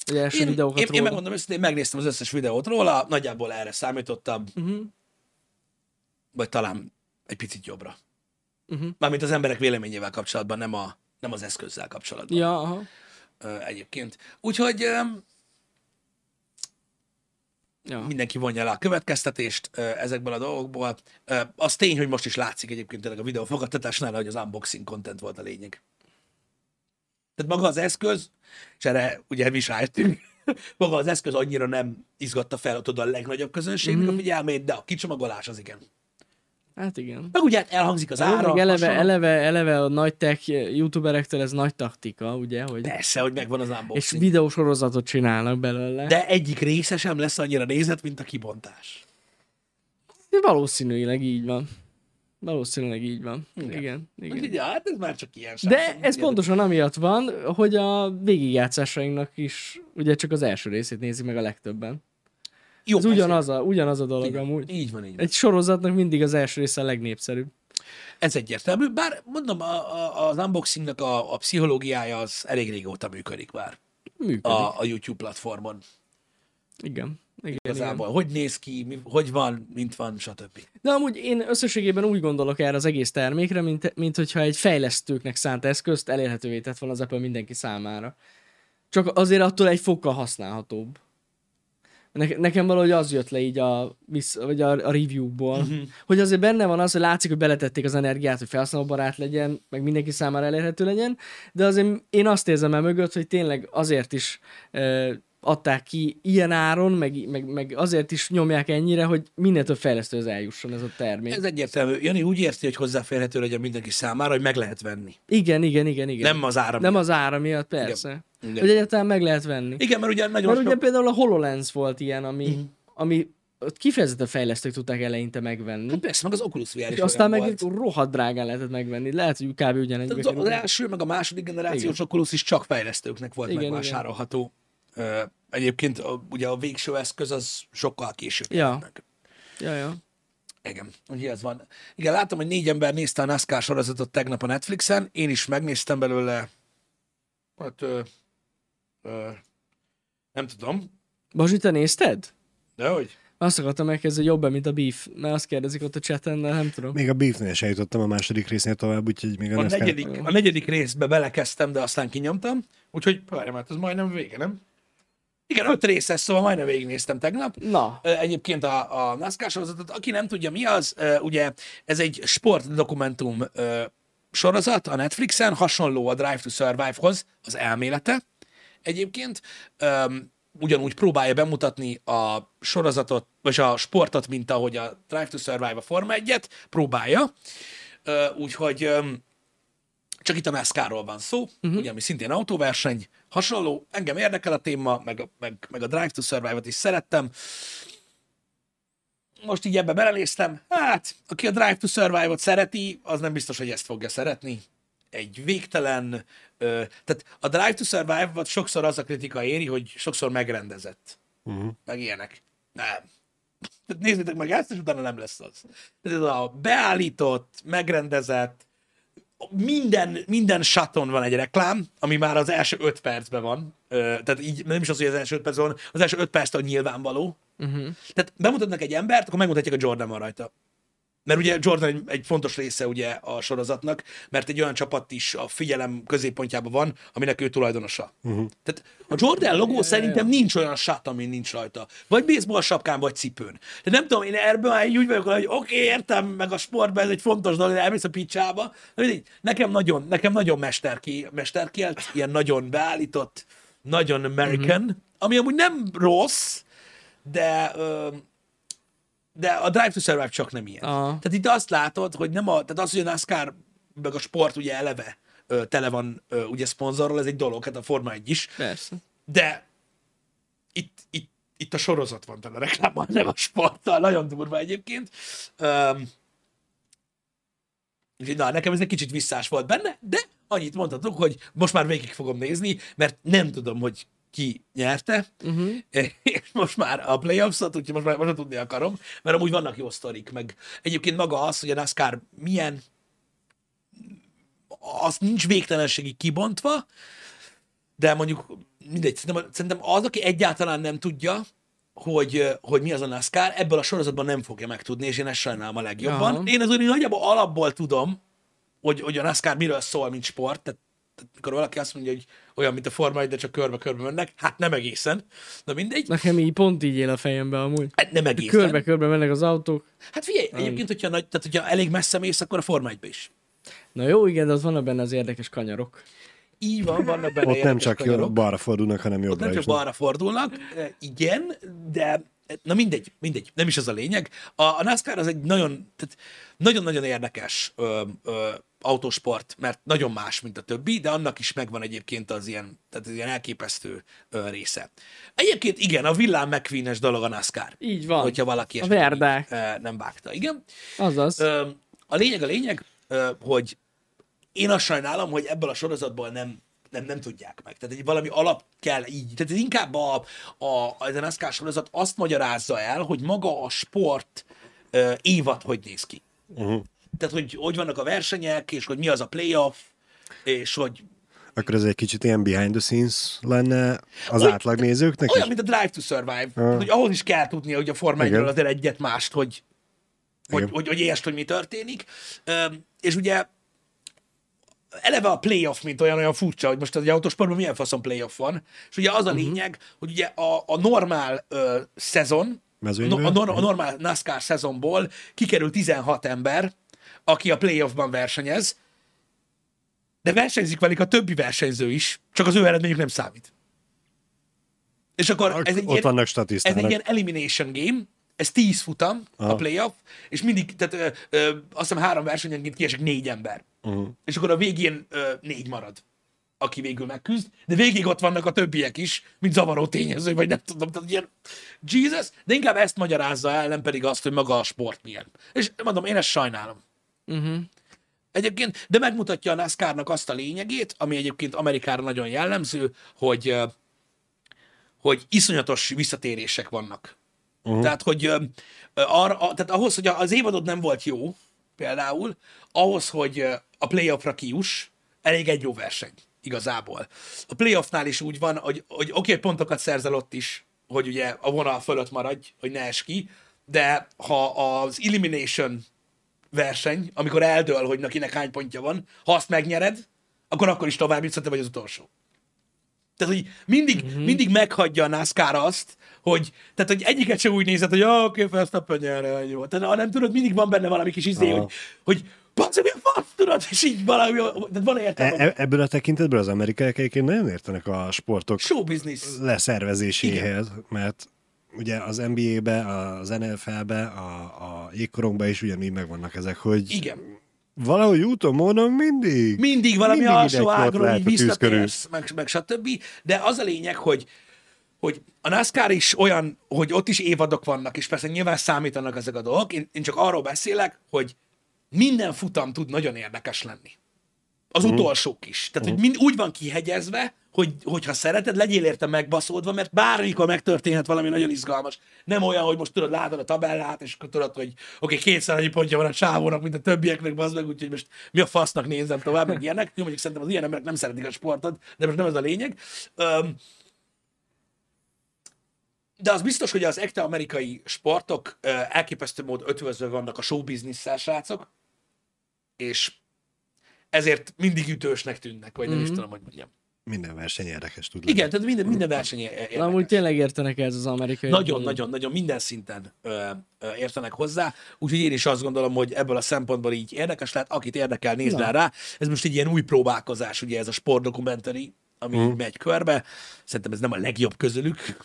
Vagy első Én, videókat én, én róla. megmondom őszintén, megnéztem az összes videót róla, nagyjából erre számítottam, Uh-huh. vagy talán egy picit jobbra. Uh-huh. Mármint az emberek véleményével kapcsolatban, nem, a, nem az eszközzel kapcsolatban Ja, aha. Egyébként. Úgyhogy Ja. mindenki vonja le a következtetést ezekből a dolgokból. Az tény, hogy most is látszik egyébként tényleg a videó fogadtatásnál, hogy az unboxing content volt a lényeg. Tehát maga az eszköz, és erre ugye mi is rájöttünk, maga az eszköz annyira nem izgatta fel tudod, a legnagyobb közönségnek Mhm. a figyelmét, de a kicsomagolás az igen. Hát igen. Meg ugye hát elhangzik az ára. Eleve, hasonló. eleve, eleve a nagy tech youtuberektől ez nagy taktika, ugye, hogy Persze, hogy megvan az és unboxing. videósorozatot csinálnak belőle. De egyik része sem lesz annyira nézett, mint a kibontás. Valószínűleg így van. Valószínűleg így van. Igen. Igen. Igen. igen. Ja, hát ez már csak ilyen De ez pontosan amiatt van, hogy a végigjátszásainknak is ugye csak az első részét nézi meg a legtöbben. Jó, Ez ugyanaz a, ugyanaz a dolog Igen. amúgy. Így van, így van. Egy sorozatnak mindig az első része a legnépszerűbb. Ez egyértelmű, bár mondom, a, a, az unboxingnak a, a pszichológiája az elég régóta működik már Működik. a, a YouTube platformon. Igen. Igen, igen. Igazából, hogy néz ki, mi, hogy van, mint van, stb. De amúgy én összességében úgy gondolok erre az egész termékre, mint, mint hogyha egy fejlesztőknek szánt eszközt elérhetővé tett volna az Apple mindenki számára. Csak azért attól egy fokkal használhatóbb. Ne, nekem valahogy az jött le így a, vagy a, a review-ból, uh-huh. hogy azért benne van az, hogy látszik, hogy beletették az energiát, hogy felhasználóbarát legyen, meg mindenki számára elérhető legyen, de azért én azt érzem el mögött, hogy tényleg azért is ö, adták ki ilyen áron, meg, meg, meg azért is nyomják ennyire, hogy minél több fejlesztőhöz eljusson ez a termék. Ez egyértelmű. Jani úgy érti, hogy hozzáférhető legyen mindenki számára, hogy meg lehet venni. Igen, igen, igen, igen. Nem az ára Nem miatt. az ára miatt, persze. Igen. Igen. Hogy egyáltalán meg lehet venni. Igen, mert ugye nagyon Mert sok... ugye például a HoloLens volt ilyen, ami, uh-huh. ami kifejezetten fejlesztők tudták eleinte megvenni. Hát persze, meg az Oculus VR is aztán meg volt. rohadt drágán lehetett megvenni. Lehet, hogy kb. ugyanennyibe Az, az első, meg a második generációs Oculus is csak fejlesztőknek volt Igen, megvásárolható. Ö, Egyébként a, ugye a végső eszköz az sokkal később Ja. meg. Ja, ja. Igen, ugye ez van. Igen, látom, hogy négy ember nézte a NASCAR sorozatot tegnap a Netflixen, én is megnéztem belőle, hát, ö, ö, nem tudom, Bazsi, te nézted? de hogy? Azt akartam megkérdezni, hogy jobb mint a beef, mert azt kérdezik ott a chaten, de nem tudom. Még a Beefnél se jutottam a második résznél tovább, úgyhogy még a, A NASCAR- negyedik, a negyedik részbe belekezdtem, de aztán kinyomtam, úgyhogy várjam, hát ez majdnem vége, nem? Igen, öt részes, szóval majdnem végignéztem tegnap. Na, Egyébként a, a NASCAR sorozatot, aki nem tudja mi az, ugye ez egy sportdokumentum sorozat a Netflixen, hasonló a Drive to Survive-hoz, az elmélete. Egyébként ugyanúgy próbálja bemutatni a sorozatot, vagy a sportot, mint ahogy a Drive to Survive a Forma 1-et, próbálja. Úgyhogy csak itt a NASCAR-ról van szó, uh-huh. ugye, ami szintén autóverseny, hasonló, engem érdekel a téma, meg, a- meg, meg a Drive to Survive-ot is szerettem. Most így ebbe belenéztem, hát, aki a Drive to Survive-ot szereti, az nem biztos, hogy ezt fogja szeretni. Egy végtelen, ö, tehát a Drive to Survive-ot sokszor az a kritika éri, hogy sokszor megrendezett. Uh-huh. Meg ilyenek. Nem. Tehát nézzétek meg ezt, és utána nem lesz az. Ez a beállított, megrendezett, minden, minden saton van egy reklám, ami már az első öt percben van. Tehát így nem is az, hogy az első öt percben van, az első öt perctől nyilvánvaló. Uh-huh. Tehát bemutatnak egy embert, akkor megmutatják, a Jordan van rajta. Mert ugye Jordan egy, egy fontos része ugye a sorozatnak, mert egy olyan csapat is a figyelem középpontjában van, aminek ő tulajdonosa. Uh-huh. Tehát a Jordan logó szerintem nincs olyan sat, ami nincs rajta. Vagy baseball sapkán, vagy cipőn. De nem tudom, én erből már úgy vagyok, hogy oké, okay, értem, meg a sportban ez egy fontos dolog, de elmész a picsába. De nekem nagyon, nekem nagyon mesterki, mesterkielt, ilyen nagyon beállított, nagyon American, uh-huh. ami amúgy nem rossz, de ö, de a Drive to Survive csak nem ilyen. Aha. Tehát itt azt látod, hogy nem a, tehát az, hogy a NASCAR meg a sport ugye eleve ö, tele van ö, ugye szponzorral, ez egy dolog, hát a Forma 1 is, persze. de itt, itt, itt a sorozat van tele reklámmal, nem a sporttal, nagyon durva egyébként. Um, úgyhogy na, nekem ez egy kicsit visszás volt benne, de annyit mondhatok, hogy most már végig fogom nézni, mert nem tudom, hogy ki nyerte, uh-huh. és most már a playoffs-ot, úgyhogy most már, most tudni akarom, mert amúgy vannak jó sztorik, meg egyébként maga az, hogy a NASCAR milyen, az nincs végtelenségig kibontva, de mondjuk mindegy, szerintem, szerintem az, aki egyáltalán nem tudja, hogy, hogy mi az a NASCAR, ebből a sorozatban nem fogja megtudni, és én ezt sajnálom a legjobban. Aha. Én az úgy nagyjából alapból tudom, hogy, hogy a NASCAR miről szól, mint sport, tehát, tehát mikor valaki azt mondja, hogy olyan, mint a Forma 1, de csak körbe-körbe mennek, hát nem egészen, de mindegy, Nekem így pont így él a fejembe amúgy. hát nem egészen. Körbe-körbe mennek az autók. Hát figyelj, egyébként, hogyha, nagy, tehát, hogyha elég messze mész, akkor a Forma 1 is. Na jó, igen, de az vannak benne az érdekes kanyarok. Így van, vannak benne Ott nem csak kanyarok. balra fordulnak, hanem Ott jobbra nem csak is. balra fordulnak, e, igen, de na mindegy, mindegy, nem is az a lényeg. A, a NASCAR az egy nagyon, tehát nagyon-nagyon érdekes ö, ö, autósport, mert nagyon más, mint a többi, de annak is megvan egyébként az ilyen, tehát az ilyen elképesztő ö, része. Egyébként igen, a villám mcqueen dolog a NASCAR. Így van. Hogyha valaki A verdák. így, ö, nem vágta. Igen. Azaz. Ö, a lényeg a lényeg, ö, hogy én azt sajnálom, hogy ebből a sorozatból nem, nem, nem tudják meg. Tehát egy valami alap kell így. Tehát ez inkább a, a, a NASCAR sorozat azt magyarázza el, hogy maga a sport ö, évad hogy néz ki. Uh-huh. Tehát, hogy hogy vannak a versenyek, és hogy mi az a playoff, és hogy Akkor ez egy kicsit ilyen behind the scenes lenne az Oly- átlag nézőknek olyan, is? mint a Drive to Survive. Uh. Hogy ahhoz is kell tudnia, hogy a Forma 1 Igen. azért egyet mást, hogy, hogy, Igen. hogy, hogy értsd, hogy mi történik. Üm, és ugye eleve a playoff, mint olyan, olyan furcsa, hogy most az autósportban milyen faszon playoff van. És ugye az a lényeg, hogy ugye a, a normál ö, szezon, a, a, a normál NASCAR szezonból kikerül 16 ember, aki a playoffban versenyez, de versenyzik velük a többi versenyző is, csak az ő eredményük nem számít. És akkor Ak- ez egy, ott ilyen, ez egy ilyen elimination game, ez 10 futam, Aha. a playoff, és mindig, tehát ö, ö, azt hiszem három versenyenként kiesik négy ember. Uh-huh. És akkor a végén ö, négy marad. aki végül megküzd, de végig ott vannak a többiek is, mint zavaró tényező, vagy nem tudom, tehát ilyen Jesus, de inkább ezt magyarázza el, nem pedig azt, hogy maga a sport milyen. És mondom, én ezt sajnálom. Uh-huh. Egyébként, de megmutatja a NASCAR-nak azt a lényegét, ami egyébként Amerikára nagyon jellemző, hogy, hogy iszonyatos visszatérések vannak. Uh-huh. Tehát, hogy arra, tehát ahhoz, hogy az évadod nem volt jó, például, ahhoz, hogy a playoffra kiuss, elég egy jó verseny, igazából. A playoffnál is úgy van, hogy, hogy oké, okay, pontokat szerzel ott is, hogy ugye a vonal fölött maradj, hogy ne es ki, de ha az elimination verseny, amikor eldől, hogy nekinek hány pontja van, ha azt megnyered, akkor akkor is tovább jutsz, te vagy az utolsó. Tehát, hogy mindig, uh-huh. mindig meghagyja a NASCAR azt, hogy, tehát, hogy egyiket sem úgy nézed, hogy ah, oké, okay, Verstappen nyer, ennyi volt. Tehát, hanem tudod, mindig van benne valami kis izé, Aha. hogy, hogy Baci, mi a fasz, tudod, és így valami, tehát van értelme, E- e- ebből a tekintetből az amerikaiak egyébként nagyon értenek a sportok show business. leszervezéséhez, mert ugye az NBA-be, az NFL-be, a, a jégkorongba is ugyanígy megvannak ezek, hogy Igen. valahogy úton, módon mindig. mindig valami Mindig alsó ágról így visszatérsz, meg, meg stb. De az a lényeg, hogy hogy a NASCAR is olyan, hogy ott is évadok vannak, és persze nyilván számítanak ezek a dolgok. Én, én csak arról beszélek, hogy minden futam tud nagyon érdekes lenni. Az Mhm. uh-huh. utolsók is. Tehát, uh-huh. hogy mind úgy van kihegyezve, hogy, hogyha szereted, legyél érte megbaszódva, mert bármikor megtörténhet valami nagyon izgalmas. Nem olyan, hogy most tudod, látod a tabellát, és akkor tudod, hogy oké, okay, kétszer annyi pontja van a csávónak, mint a többieknek, bazd meg, úgyhogy most mi a fasznak nézem tovább, meg ilyenek. Jó, mondjuk szerintem az ilyen emberek nem szeretik a sportot, de most nem ez a lényeg. Um, de az biztos, hogy az ekte amerikai sportok elképesztő mód ötvözve vannak a showbiznisszel, srácok, és ezért mindig ütősnek tűnnek, vagy nem Mhm. is tudom, hogy mondjam. Minden verseny érdekes tud lenni. Igen, tehát minden, minden verseny é- Na, érdekes. amúgy tényleg értenek ez az amerikai. Nagyon, nagyon, nagyon minden szinten ö, ö, értenek hozzá, úgyhogy én is azt gondolom, hogy ebből a szempontból így érdekes lehet, akit érdekel, nézd rá rá. Ez most egy ilyen új próbálkozás, ugye ez a sportdokumentari, ami mm. megy körbe. Szerintem ez nem a legjobb közülük,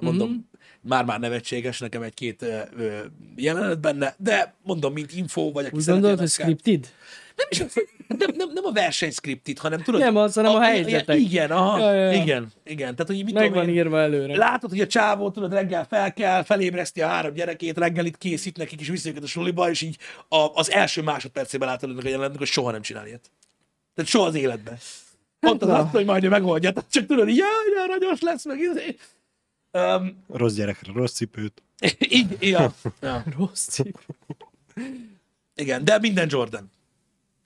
mondom, mm. már-már nevetséges nekem egy-két ö, ö, jelenet benne, de mondom, mint info, vagy aki Úgy gondolod, a hogy scripted? Nem, is, az, nem, nem, nem a verseny scriptit, hanem tudod... Nem az, hanem a helyzetek. Igen, aha, Ja, ja, ja. igen, igen. Tehát, hogy mit Meg tudom van én, írva előre. Látod, hogy a csávó, tudod, reggel fel kell, felébreszti a három gyerekét, reggelit készít nekik, és viszi őket a suliba, és így a, az első másodpercében látod ennek a jelenetnek, hogy soha nem csinál ilyet. Tehát soha az életben. Ott az na. azt, hogy majd ő megoldja, tehát csak tudod, így, jaj, de aranyos lesz, meg izé. Um, Rossz gyerekre rossz cipőt. így, ja, ja, Rossz cipő. igen, de minden Jordan.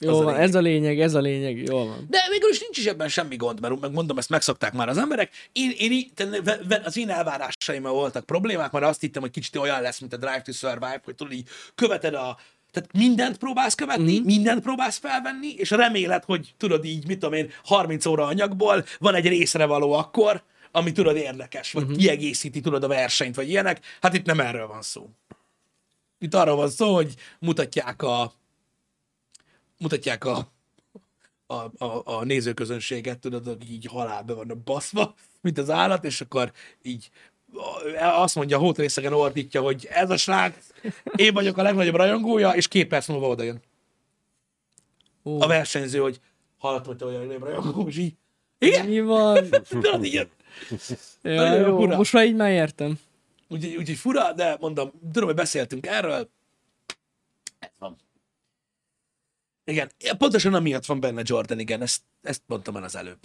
Jó van, ez a lényeg, ez a lényeg, jó van. De végül is nincs is ebben semmi gond, mert mondom, ezt megszokták már az emberek. Én, én, az én elvárásaimmal voltak problémák, mert azt hittem, hogy kicsit olyan lesz, mint a Drive to Survive, hogy tudod, így követed a tehát mindent próbálsz követni, mm. mindent próbálsz felvenni, és reméled, hogy tudod így, mit tudom én, 30 óra anyagból van egy részre való akkor, ami tudod érdekes, vagy mm-hmm. kiegészíti tudod a versenyt, vagy ilyenek. Hát itt nem erről van szó. Itt arról van szó, hogy mutatják a mutatják a a, a, a nézőközönséget, tudod, hogy így halálbe van baszva, mint az állat, és akkor így azt mondja, a hótrészegen ordítja, hogy ez a srác, én vagyok a legnagyobb rajongója, és két perc múlva oda jön. Ó, A versenyző, hogy hallott, hogy te vagy a legnagyobb rajongó, és így, igen, mi van? tudod, így, Ja, jó, fura. most már így már értem. úgyhogy, úgyhogy fura, de mondom, tudom, hogy beszéltünk erről, ez van. Igen, pontosan amiatt van benne Jordan, igen, ezt, ezt mondtam el az előbb.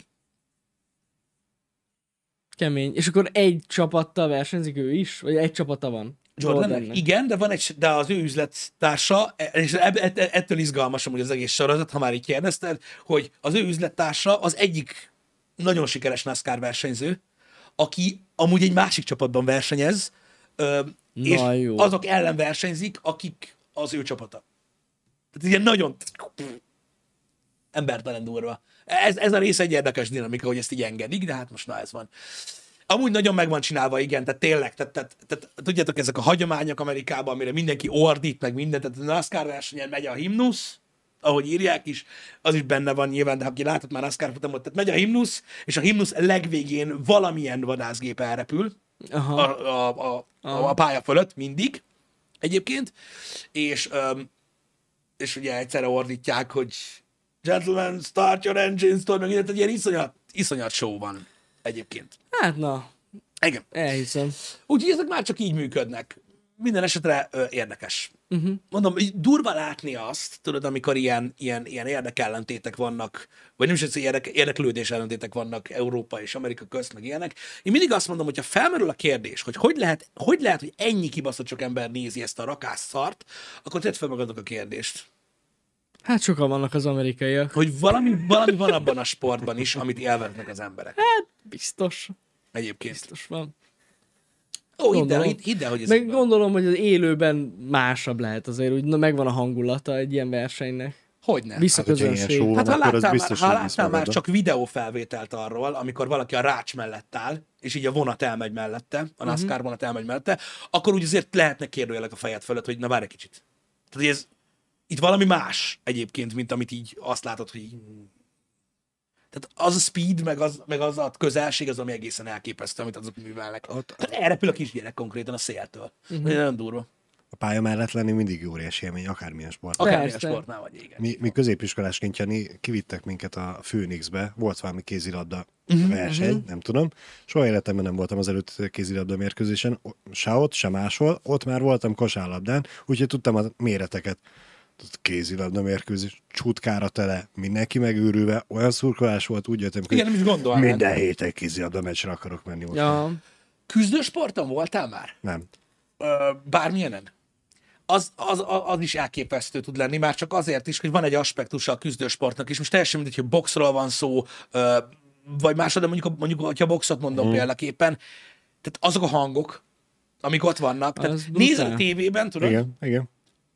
Kemény. És akkor egy csapattal versenyzik ő is? Vagy egy csapata van? Jordannek? Jordannek. Igen, de van egy, de az ő üzlettársa, és ettől izgalmas amúgy az egész sorozat, ha már így kérdezted, hogy az ő üzlettársa az egyik nagyon sikeres NASCAR versenyző, aki amúgy egy másik csapatban versenyez, és Na jó. azok ellen versenyzik, akik az ő csapata. Tehát ilyen nagyon embertelen durva. Ez, ez a rész egy érdekes dinamika, hogy ezt így engedik, de hát most na ez van. Amúgy nagyon meg van csinálva, igen, tehát tényleg, tehát, tehát, tehát tudjátok, ezek a hagyományok Amerikában, amire mindenki ordít, meg mindent, tehát a NASCAR versenyen megy a himnusz, ahogy írják is, az is benne van nyilván, de aki látott már NASCAR futamot, tehát megy a himnusz, és a himnusz legvégén valamilyen vadászgép elrepül, Aha. a, a, a, a, a pálya fölött mindig egyébként, és, öm, és ugye egyszerre ordítják, hogy gentlemen, start your engines, tudod, meg ilyen, ilyen iszonyat, iszonyat show van egyébként. Hát na, Igen. elhiszem. Úgyhogy ezek már csak így működnek. Minden esetre ö, érdekes. Uh-huh. Mondom, durva látni azt, tudod, amikor ilyen, ilyen, ilyen érdekellentétek vannak, vagy nem is hogy érdek, érdeklődés ellentétek vannak Európa és Amerika közt, meg ilyenek. Én mindig azt mondom, hogyha felmerül a kérdés, hogy hogy lehet, hogy, lehet, hogy ennyi kibaszott sok ember nézi ezt a rakás szart, akkor tedd fel magadnak a kérdést. Hát sokan vannak az amerikaiak. Hogy valami, valami van abban a sportban is, amit élveznek az emberek. Hát biztos, Egyébként. biztos van. Ó, hidd el, Gondolom. hidd, el, hogy ez Meg így van. gondolom, hogy az élőben másabb lehet azért, úgy na, megvan a hangulata egy ilyen versenynek. Hogyne. Vissza Hát, Hát ha láttál, már, biztos, ha hogy láttál már csak videófelvételt arról, amikor valaki a rács mellett áll, és így a vonat elmegy mellette, a Mhm. NASCAR vonat elmegy mellette, akkor úgy azért lehetnek kérdőjelek a fejed fölött, hogy na várj egy kicsit. Tehát hogy ez, itt valami más egyébként, mint amit így azt látod, hogy így... Tehát az a speed, meg az, meg az a közelség, az ami egészen elképesztő, amit azok művelnek. Ott- Tehát elrepül a kisgyerek konkrétan a széltől. Mhm. Uh-huh. Nagyon durva. A pálya mellett lenni mindig óriási élmény, akármilyen sport. Akármilyen Persze. sportnál vagy, igen. Mi, mi középiskolásként, Jani, kivittek minket a Phoenixbe, volt valami kézilabda Mhm, verseny, nem tudom. Soha életemben nem voltam az előtt kézilabda mérkőzésen, se ott, se máshol. Ott már voltam kosárlabdán, úgyhogy tudtam a méreteket. Kézilabda mérkőzés, csutkára tele, mindenki megőrülve, olyan szurkolás volt, úgy jöttem, Igen, nem is gondolnám. minden héten kézilabda meccsre akarok menni. Most. Ja, Küzdősporton voltál már? Nem. Ö, bármilyenen? Az, az, az, is elképesztő tud lenni, már csak azért is, hogy van egy aspektusa a küzdősportnak is. Most teljesen mindegy, hogy boxról van szó, ö, vagy másod, de mondjuk, mondjuk, hogyha boxot mondom mm. példaképpen, tehát azok a hangok, amik ott vannak, tehát nézed a tévében, tudod, Igen, igen.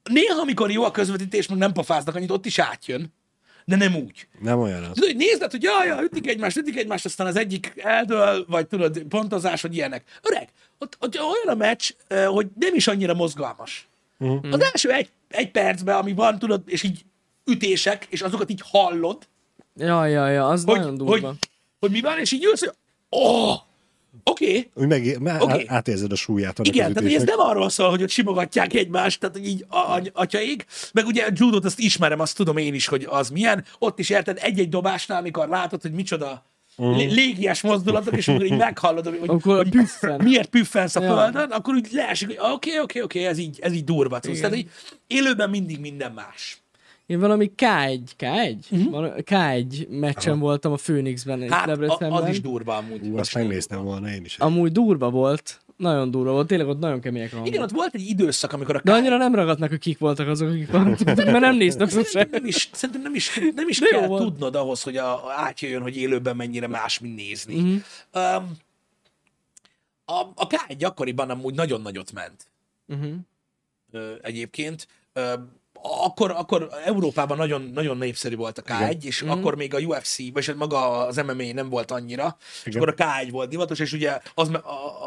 Néha, amikor jó a közvetítés, meg nem pofáznak annyit, ott is átjön, de nem úgy. Nem olyan az. Tudod, hogy nézd, hogy jaj, jaj, ütik egymást, ütik egymást, aztán az egyik eldől, vagy tudod, pontozás, vagy ilyenek. Öreg, ott, ott olyan a meccs, hogy nem is annyira mozgalmas. Uh-huh. Az első egy, egy percben, ami van, tudod, és így ütések, és azokat így hallod, ja, ja, ja az hogy, nagyon hogy, durva. hogy mi van, és így jössz, hogy oh, oké, okay. Meg, meg okay. átérzed a súlyát annak Igen, tehát hogy ez nem arról szól, hogy ott simogatják egymást, tehát hogy így a, a, atyaig, meg ugye a judót azt ismerem, azt tudom én is, hogy az milyen, ott is érted egy-egy dobásnál, amikor látod, hogy micsoda uh-huh. légies mozdulatok, és amikor így meghallod, hogy, Akkor hogy püffen. miért püffensz a Ja. földön, akkor úgy leesik, hogy oké, oké, oké, ez így, ez így durva. Tudsz. Tehát, hogy élőben mindig minden más. Én valami K1, K1? Uh-huh. K1 meccsen voltam a Phoenixben, Hát, a, az is durva amúgy. Ú, azt megnéztem volna én is. Amúgy durva volt, nagyon durva volt, tényleg ott nagyon kemények a hangok. Igen, ott volt egy időszak, amikor a De annyira nem ragadnak, hogy kik voltak azok, akik voltak, mert nem néznek sose. nem is, szerintem nem is, nem is De kell volt. tudnod ahhoz, hogy a, átjöjjön, hogy élőben mennyire más, mint nézni. Uh-huh. Um, a, a K1 akkoriban amúgy nagyon nagyot ment Uh-huh. ö, egyébként. Ö, akkor, akkor Európában nagyon, nagyon népszerű volt a K1, és Mhm. akkor még a UFC, vagy hát maga az MMA nem volt annyira, és Igen. akkor a K1 volt divatos, és ugye az,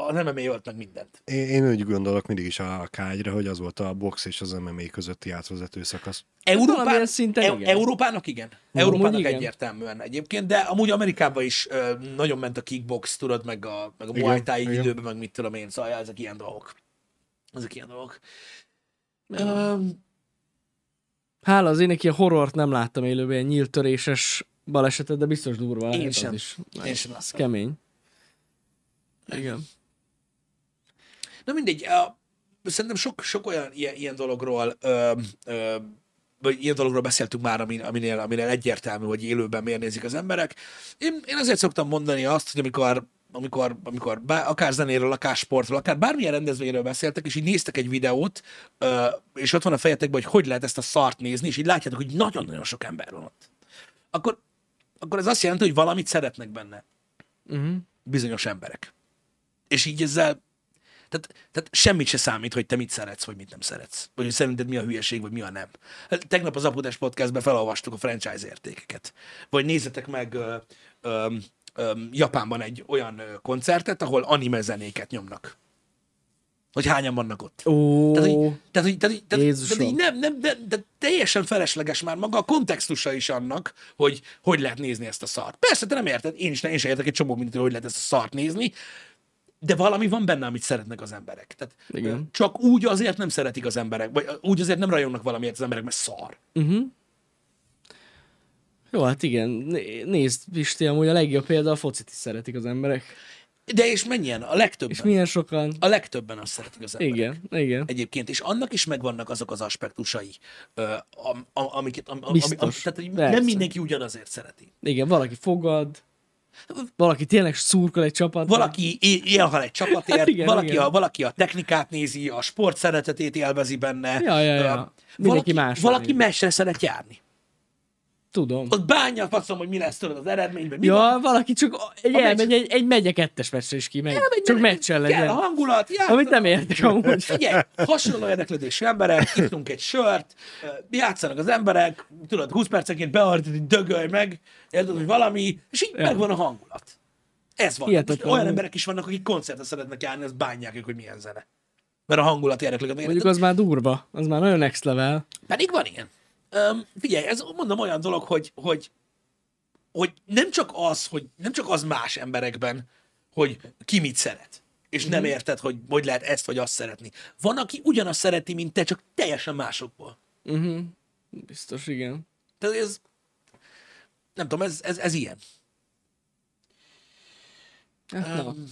az MMA ölt meg mindent. Én, én úgy gondolok mindig is a K1-re, hogy az volt a box és az MMA közötti átvezető szakasz. Európán, szinten Eu- igen. Európának igen. Európának amúgy igen. egyértelműen egyébként, de amúgy Amerikában is ö, nagyon ment a kickbox, tudod, meg a, meg a Igen, Muay Thai igen. időben, meg mit tudom én, szóval ezek ilyen dolgok. Ezek ilyen dolgok. Um, Hála az ének ilyen horrort nem láttam élőben, ilyen nyílt töréses balesetet, de biztos durva lehet sem. az is. Én sem láttam. kemény. Igen. Na mindegy, a, szerintem sok, sok olyan ilyen, ilyen dologról ö, ö, vagy ilyen dologról beszéltünk már, amin, aminél, aminél egyértelmű, hogy élőben miért nézik az emberek. Én, én azért szoktam mondani azt, hogy amikor amikor, amikor bár, akár zenéről, akár sportról, akár bármilyen rendezvényről beszéltek, és így néztek egy videót, ö, és ott van a fejetekben, hogy hogy lehet ezt a szart nézni, és így látjátok, hogy nagyon-nagyon sok ember van ott. Akkor, akkor ez azt jelenti, hogy valamit szeretnek benne Uh-huh. bizonyos emberek. És így ezzel, tehát, tehát semmit se számít, hogy te mit szeretsz, vagy mit nem szeretsz. Vagy hogy szerinted mi a hülyeség, vagy mi a nem. Hát Tegnap az Apudás Podcastben felolvastuk a franchise értékeket. Vagy nézzetek meg ö, ö, Japánban egy olyan koncertet, ahol anime zenéket nyomnak. Hogy hányan vannak ott. Ó, Tehát, hogy, tehát, hogy, tehát, tehát, Jézusom. tehát nem, nem, de, de teljesen felesleges már maga a kontextusa is annak, hogy hogy lehet nézni ezt a szart. Persze, te nem érted, én is én sem értek egy csomó mindent, hogy lehet ezt a szart nézni, de valami van benne, amit szeretnek az emberek. Tehát Igen. csak úgy azért nem szeretik az emberek, vagy úgy azért nem rajongnak valamiért az emberek, mert szar. uh-huh. Jó, hát igen. Né- Nézd, Pisti, amúgy a legjobb példa a focit is szeretik az emberek. De és mennyien? A legtöbben. És milyen sokan. A legtöbben azt szeretik az emberek. Igen, igen. Egyébként, és annak is megvannak azok az aspektusai, am, am, amiket, am, am, Biztos. am, tehát, hogy Persze. nem mindenki ugyanazért szereti. Igen, valaki fogad, valaki tényleg szurkol egy csapat. Valaki élhal egy csapatért, Hát igen, valaki, igen. A, valaki a technikát nézi, a sport szeretetét élvezi benne. Ja, ja, ja. Mindenki valaki, más valaki mesre szeret járni. Tudom. Ott bánja a faszom, hogy mi lesz tudod az eredményben. Mi Ja, van. valaki csak egy A elmegy, meccs- egy, egy megye kettes meccsre is kimegy. Elmegy, Csak meccsen Kell a legyen. hangulat, játszanak. Amit nem értek amúgy. Figyelj, hasonló érdeklődésű emberek, ittunk egy sört, játszanak az emberek, tudod, 20 percenként beartod, hogy dögölj meg, érted, hogy valami, és így Ja. megvan a hangulat. Ez van. Hihetetlen olyan emberek is vannak, akik koncertre szeretnek járni, azt bánják ők, hogy milyen zene. Mert a hangulat érdekli. a Mondjuk az már durva. Az már nagyon next level. Pedig van ilyen. Um, figyelj, ez mondom olyan dolog, hogy, hogy, hogy nem csak az, hogy nem csak az más emberekben, hogy ki mit szeret, és nem érted, hogy hogy lehet ezt vagy azt szeretni. Van, aki ugyanazt szereti, mint te, csak teljesen másokból. Uh-huh. Biztos, igen. Tehát ez, nem tudom, ez, ez, ez ilyen. Hát. Um,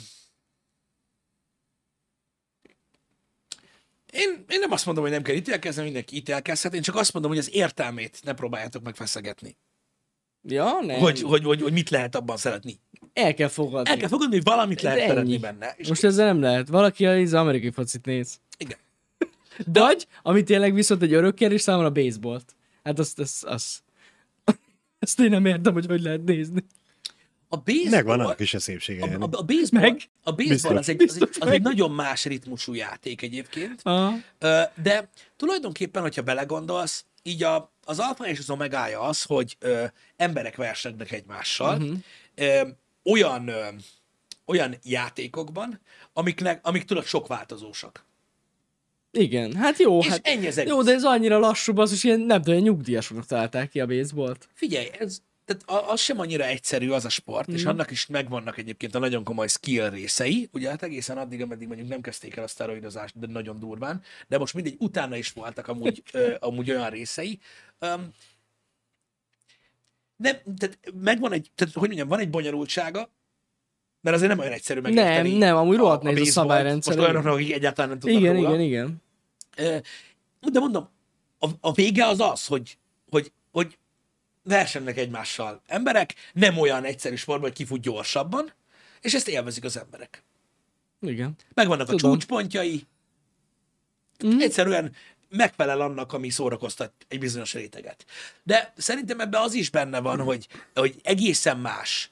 én, én nem azt mondom, hogy nem kell ítélkezni, mindenki ítélkezhet, én csak azt mondom, hogy az értelmét ne próbáljátok meg feszegetni. Ja, nem. Hogy, hogy, hogy, hogy mit lehet abban szeretni. El kell fogadni. El kell fogadni, hogy valamit lehet ennyi. szeretni benne. És Most ezzel nem lehet. Valaki az amerikai focit néz. igen. De vagy, ami tényleg viszont egy örök kérdés számomra a baseballt. Hát azt, azt, azt, azt én nem értem, hogy hogy lehet nézni. A baseball, Megvan annak is a szépsége. a, a, a baseball, Meg. a baseball az, egy, az, egy, az egy nagyon más ritmusú játék egyébként. Aha. Ö, De tulajdonképpen, hogyha belegondolsz, így a, az alfa és az omegája az, hogy ö, emberek versenynek egymással, uh-huh. ö, olyan, ö, olyan játékokban, amiknek, amik tudod sok változósak. Igen, hát jó, És hát ennyi az egész. jó, de ez annyira lassú, az is ilyen, nem tudom, nyugdíjasoknak találták ki a baseballt. Figyelj, ez, tehát a- az sem annyira egyszerű az a sport, mm. és annak is megvannak egyébként a nagyon komoly skill részei, ugye hát egészen addig, ameddig mondjuk nem kezdték el a szteroidozást, de nagyon durván, de most mindegy, utána is voltak amúgy, ö, amúgy olyan részei. Um, nem, tehát megvan egy, tehát hogy mondjam, van egy bonyolultsága, mert azért nem olyan egyszerű megérteni. Nem, nem, amúgy rohadt a nehéz a baseballt. szabályrendszer. Most olyanoknak, akik egyáltalán nem tudnak Igen, róla. igen, igen. De mondom, a, a vége az az, hogy, hogy, hogy versennek egymással emberek, nem olyan egyszerű sportban, hogy ki fut gyorsabban, és ezt élvezik az emberek. Igen. Megvannak a Tudom. csúcspontjai, Mm. egyszerűen megfelel annak, ami szórakoztat egy bizonyos réteget. De szerintem ebben az is benne van, hogy, hogy egészen más,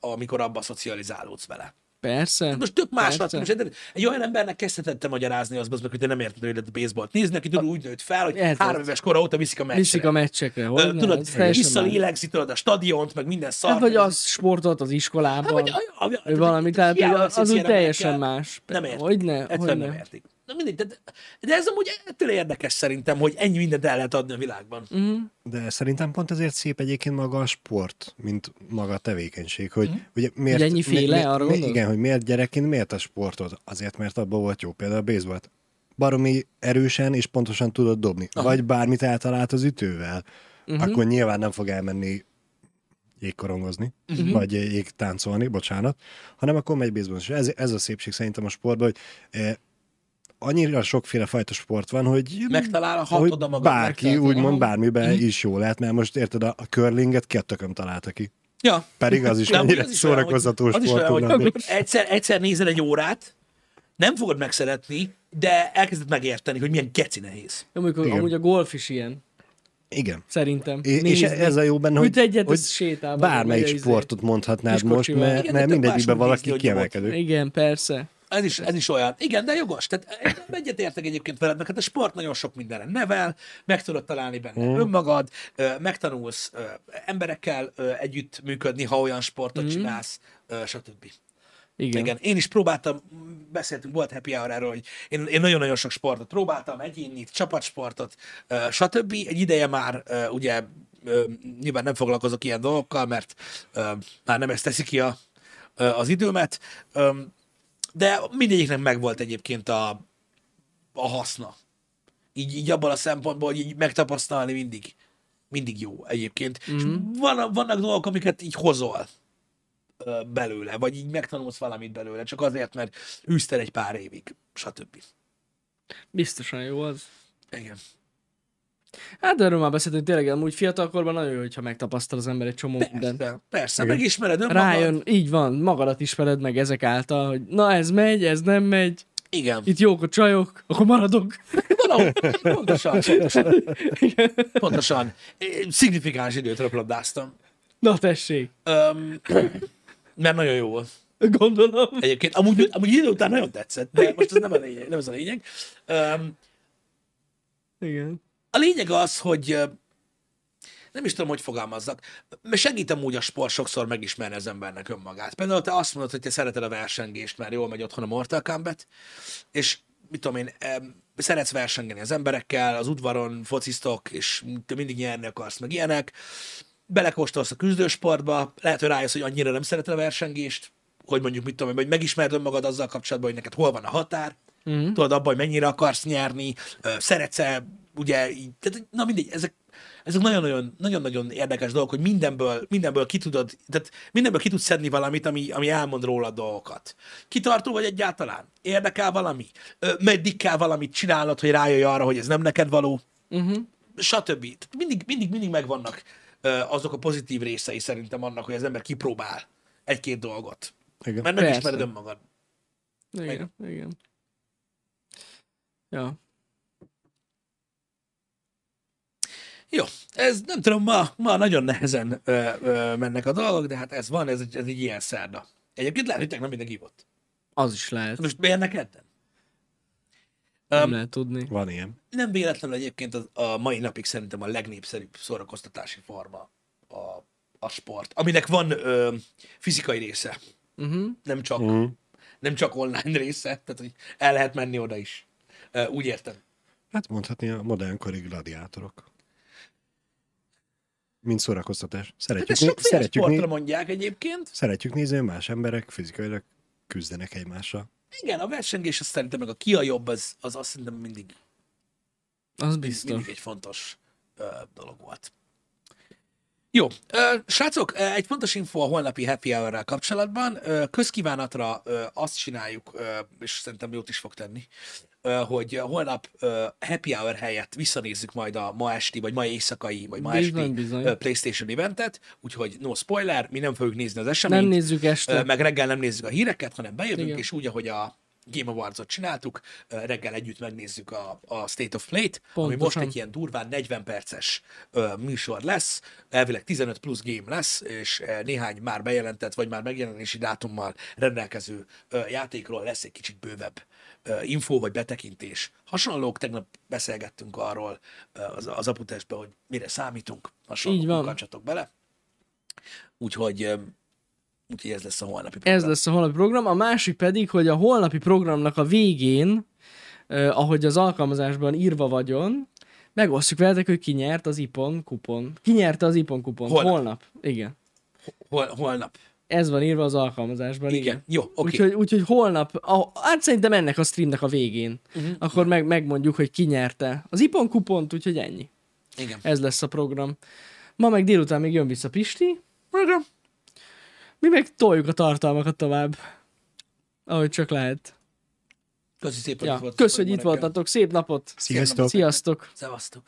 amikor abba szocializálódsz vele. Persze. Most tök más lett. Most egy olyan embernek kezdhetette magyarázni azt, az meg, hogy te nem érted, hogy lehet a baseballt nézni, aki tudod, úgy nőtt fel, hogy Érted. három éves kora óta viszik a meccsre. Viszik a meccsekre, hogy ne, tudod, visszalélegzi, tudod, a stadiont, meg minden szar. Hát, vagy az sportolt az iskolában, Hát, vagy, a- a- vagy valami, tehát beszélsz az úgy teljesen más. Nem értik. Hogy ne, Egyszerűen nem ne. értik. Na mindegy, de, de ez amúgy ettől érdekes szerintem, hogy ennyi mindent el lehet adni a világban. Mhm. De szerintem pont ezért szép egyébként maga a sport, mint maga a tevékenység, hogy Mhm. ugye miért... Hogy ennyiféle, arra mi, gondolsz? Igen, hogy miért gyerekként miért a sportot? Azért, mert abban volt jó, például a baseballt. Baromi erősen és pontosan tudod dobni. Aha. Vagy bármit eltalált az ütővel. Mhm. Akkor nyilván nem fog elmenni jégkorongozni, Mhm. vagy jégtáncolni, bocsánat, hanem akkor megy baseball. És ez, ez a szépség szerintem a sportban, hogy eh, annyira sokféle fajta sport van, hogy Megtalálhatod a magad. bárki úgymond Aha. bármiben is jó lehet, mert most érted, a, a curlinget ki a tököm találta ki. Ja. Pedig az is amúgy mennyire az is olyan, hogy- is sport olyan, tudna hogy egyszer, egyszer nézel egy órát, nem fogod megszeretni, de elkezded megérteni, hogy milyen geci nehéz. Jó, amikor, Igen. amúgy a golf is ilyen, Igen. szerintem. És, és ez a jó benne, hogy, egyet, hogy az sétál. bármelyik izé. sportot mondhatnád most, mert, mert mindegyikben valaki hogy kiemelkedő. Igen, persze. Ez is, ez is olyan. Igen, de jogos. Tehát egyet értek egyébként veled, mert hát a sport nagyon sok mindenre nevel, meg tudod találni benne Mm. önmagad, megtanulsz emberekkel együtt működni, ha olyan sportot Mm. csinálsz, stb. Igen. Igen. Én is próbáltam, beszéltünk, volt happy hour erről, hogy én, én nagyon-nagyon sok sportot próbáltam, egyénit, csapatsportot, stb. Egy ideje már ugye nyilván nem foglalkozok ilyen dolgokkal, mert már nem ezt teszi ki a, az időmet, de mindegyiknek megvolt egyébként a, a haszna. Így, így abban a szempontból, hogy így megtapasztalni mindig. mindig jó egyébként. Mm. És van, vannak dolgok, amiket így hozol belőle, vagy így megtanulsz valamit belőle, csak azért, mert űzted egy pár évig, stb. Biztosan jó az. Igen. Hát de erről már beszéltünk, tényleg amúgy fiatalkorban nagyon jó, hogyha megtapasztal az ember egy csomó mindent. Persze, persze. megismered önmagad. Rájön, így van, magadat ismered meg ezek által, hogy na ez megy, ez nem megy, Igen. itt jók a csajok, akkor maradok. Valahogy, pontosan, pontosan. pontosan. Én Szignifikáns időt röplabdáztam. Na tessék, Um, mert nagyon jó volt. gondolom. Egyébként, amúgy, amúgy idő után nagyon tetszett, de most ez nem a lényeg. Nem ez a lényeg. Um, Igen. A lényeg az, hogy nem is tudom, hogy fogalmazzak, segít amúgy a sport sokszor megismerni az embernek önmagát. Például te azt mondod, hogy te szereted a versengést, mert jól megy otthon a Mortal Kombat, és mit tudom én, szeretsz versengeni az emberekkel, az udvaron fociztok, és te mindig nyerni akarsz, meg ilyenek. Belekóstolsz a küzdősportba, lehet, hogy rájössz, hogy annyira nem szereted a versengést, hogy mondjuk, mit tudom én, hogy megismerd önmagad azzal kapcsolatban, hogy neked hol van a határ, mm. tudod abban, hogy mennyire akarsz nyerni, ö, szeretsz-e, ugye, így, tehát, na mindegy, ezek, ezek nagyon-nagyon, nagyon-nagyon érdekes dolgok, hogy mindenből, mindenből ki tudod, tehát mindenből ki tudsz szedni valamit, ami, ami elmond róla dolgokat. Kitartó vagy egyáltalán? Érdekel valami? Ö, meddig kell valamit csinálnod, hogy rájöjj arra, hogy ez nem neked való? Uh-huh. stb. Tehát mindig, mindig, mindig megvannak ö, azok a pozitív részei szerintem annak, hogy az ember kipróbál egy-két dolgot. Igen. Mert megismered önmagad. Igen, igen. Ja. Jó, ez nem tudom, ma, ma nagyon nehezen ö, ö, mennek a dolgok, de hát ez van, ez, egy- ez egy ilyen szerda. Egyébként lehet, hogy tegnap mindenki volt. Az is lehet. Most miért neked? Nem Um, lehet tudni. Van ilyen. nem véletlenül egyébként a, a mai napig szerintem a legnépszerűbb szórakoztatási forma a, a sport, aminek van ö, fizikai része, Uh-huh. nem csak, Mm. nem csak online része, tehát hogy el lehet menni oda is. Ö, úgy értem. Hát mondhatni a modernkori gladiátorok. Mint szórakoztatás. Hát Szeretjük, ezt né- sokféle szeretjük, sportra né- mondják egyébként. szeretjük nézni, hogy más emberek fizikailag küzdenek egymással. Igen, a versengés, azt szerintem meg a ki a jobb, az, az azt szerintem mindig, Az mindig biztos. egy fontos ö, dolog volt. Jó, srácok, egy fontos info a holnapi happy hour kapcsolatban. Közkívánatra azt csináljuk, és szerintem jót is fog tenni, hogy holnap happy hour helyett visszanézzük majd a ma esti, vagy ma éjszakai, vagy ma Bizony, esti bizony. PlayStation eventet, úgyhogy no spoiler, mi nem fogjuk nézni az eseményt. Nem nézzük este. meg reggel nem nézzük a híreket, hanem bejövünk. Igen. és úgy, ahogy a Game Awards-ot csináltuk, reggel együtt megnézzük a, a State of Play-t, ami most Pontosan. egy ilyen durván 40 perces ö, műsor lesz, elvileg 15 plusz game lesz, és néhány már bejelentett, vagy már megjelenési dátummal rendelkező ö, játékról lesz egy kicsit bővebb ö, info vagy betekintés. Hasonlók, tegnap beszélgettünk arról ö, az, az aputestben, hogy mire számítunk, hasonlók, Így van. bele. Úgyhogy, úgyhogy ez lesz a holnapi program. Ez lesz a holnapi program. A másik pedig, hogy a holnapi programnak a végén, eh, ahogy az alkalmazásban írva vagyon, megosztjuk veletek, hogy ki nyert az IPON kupon. Ki nyerte az IPON kupon? Holnap. Holnap. Igen. Hol, holnap. Ez van írva az alkalmazásban. Igen. Igen. Jó, oké. Okay. Úgyhogy, úgyhogy holnap, a, hát szerintem ennek a streamnek a végén, uh-huh. akkor meg, megmondjuk, hogy ki nyerte az IPON kupont, úgyhogy ennyi. Igen. Ez lesz a program. Ma meg délután még jön vissza Pisti. Program. Mi meg toljuk a tartalmakat tovább. Ahogy csak lehet. Köszi szépen, Ja. hogy Kösz, itt voltatok. Szép napot. Sziasztok! Sziasztok. Szevasztok.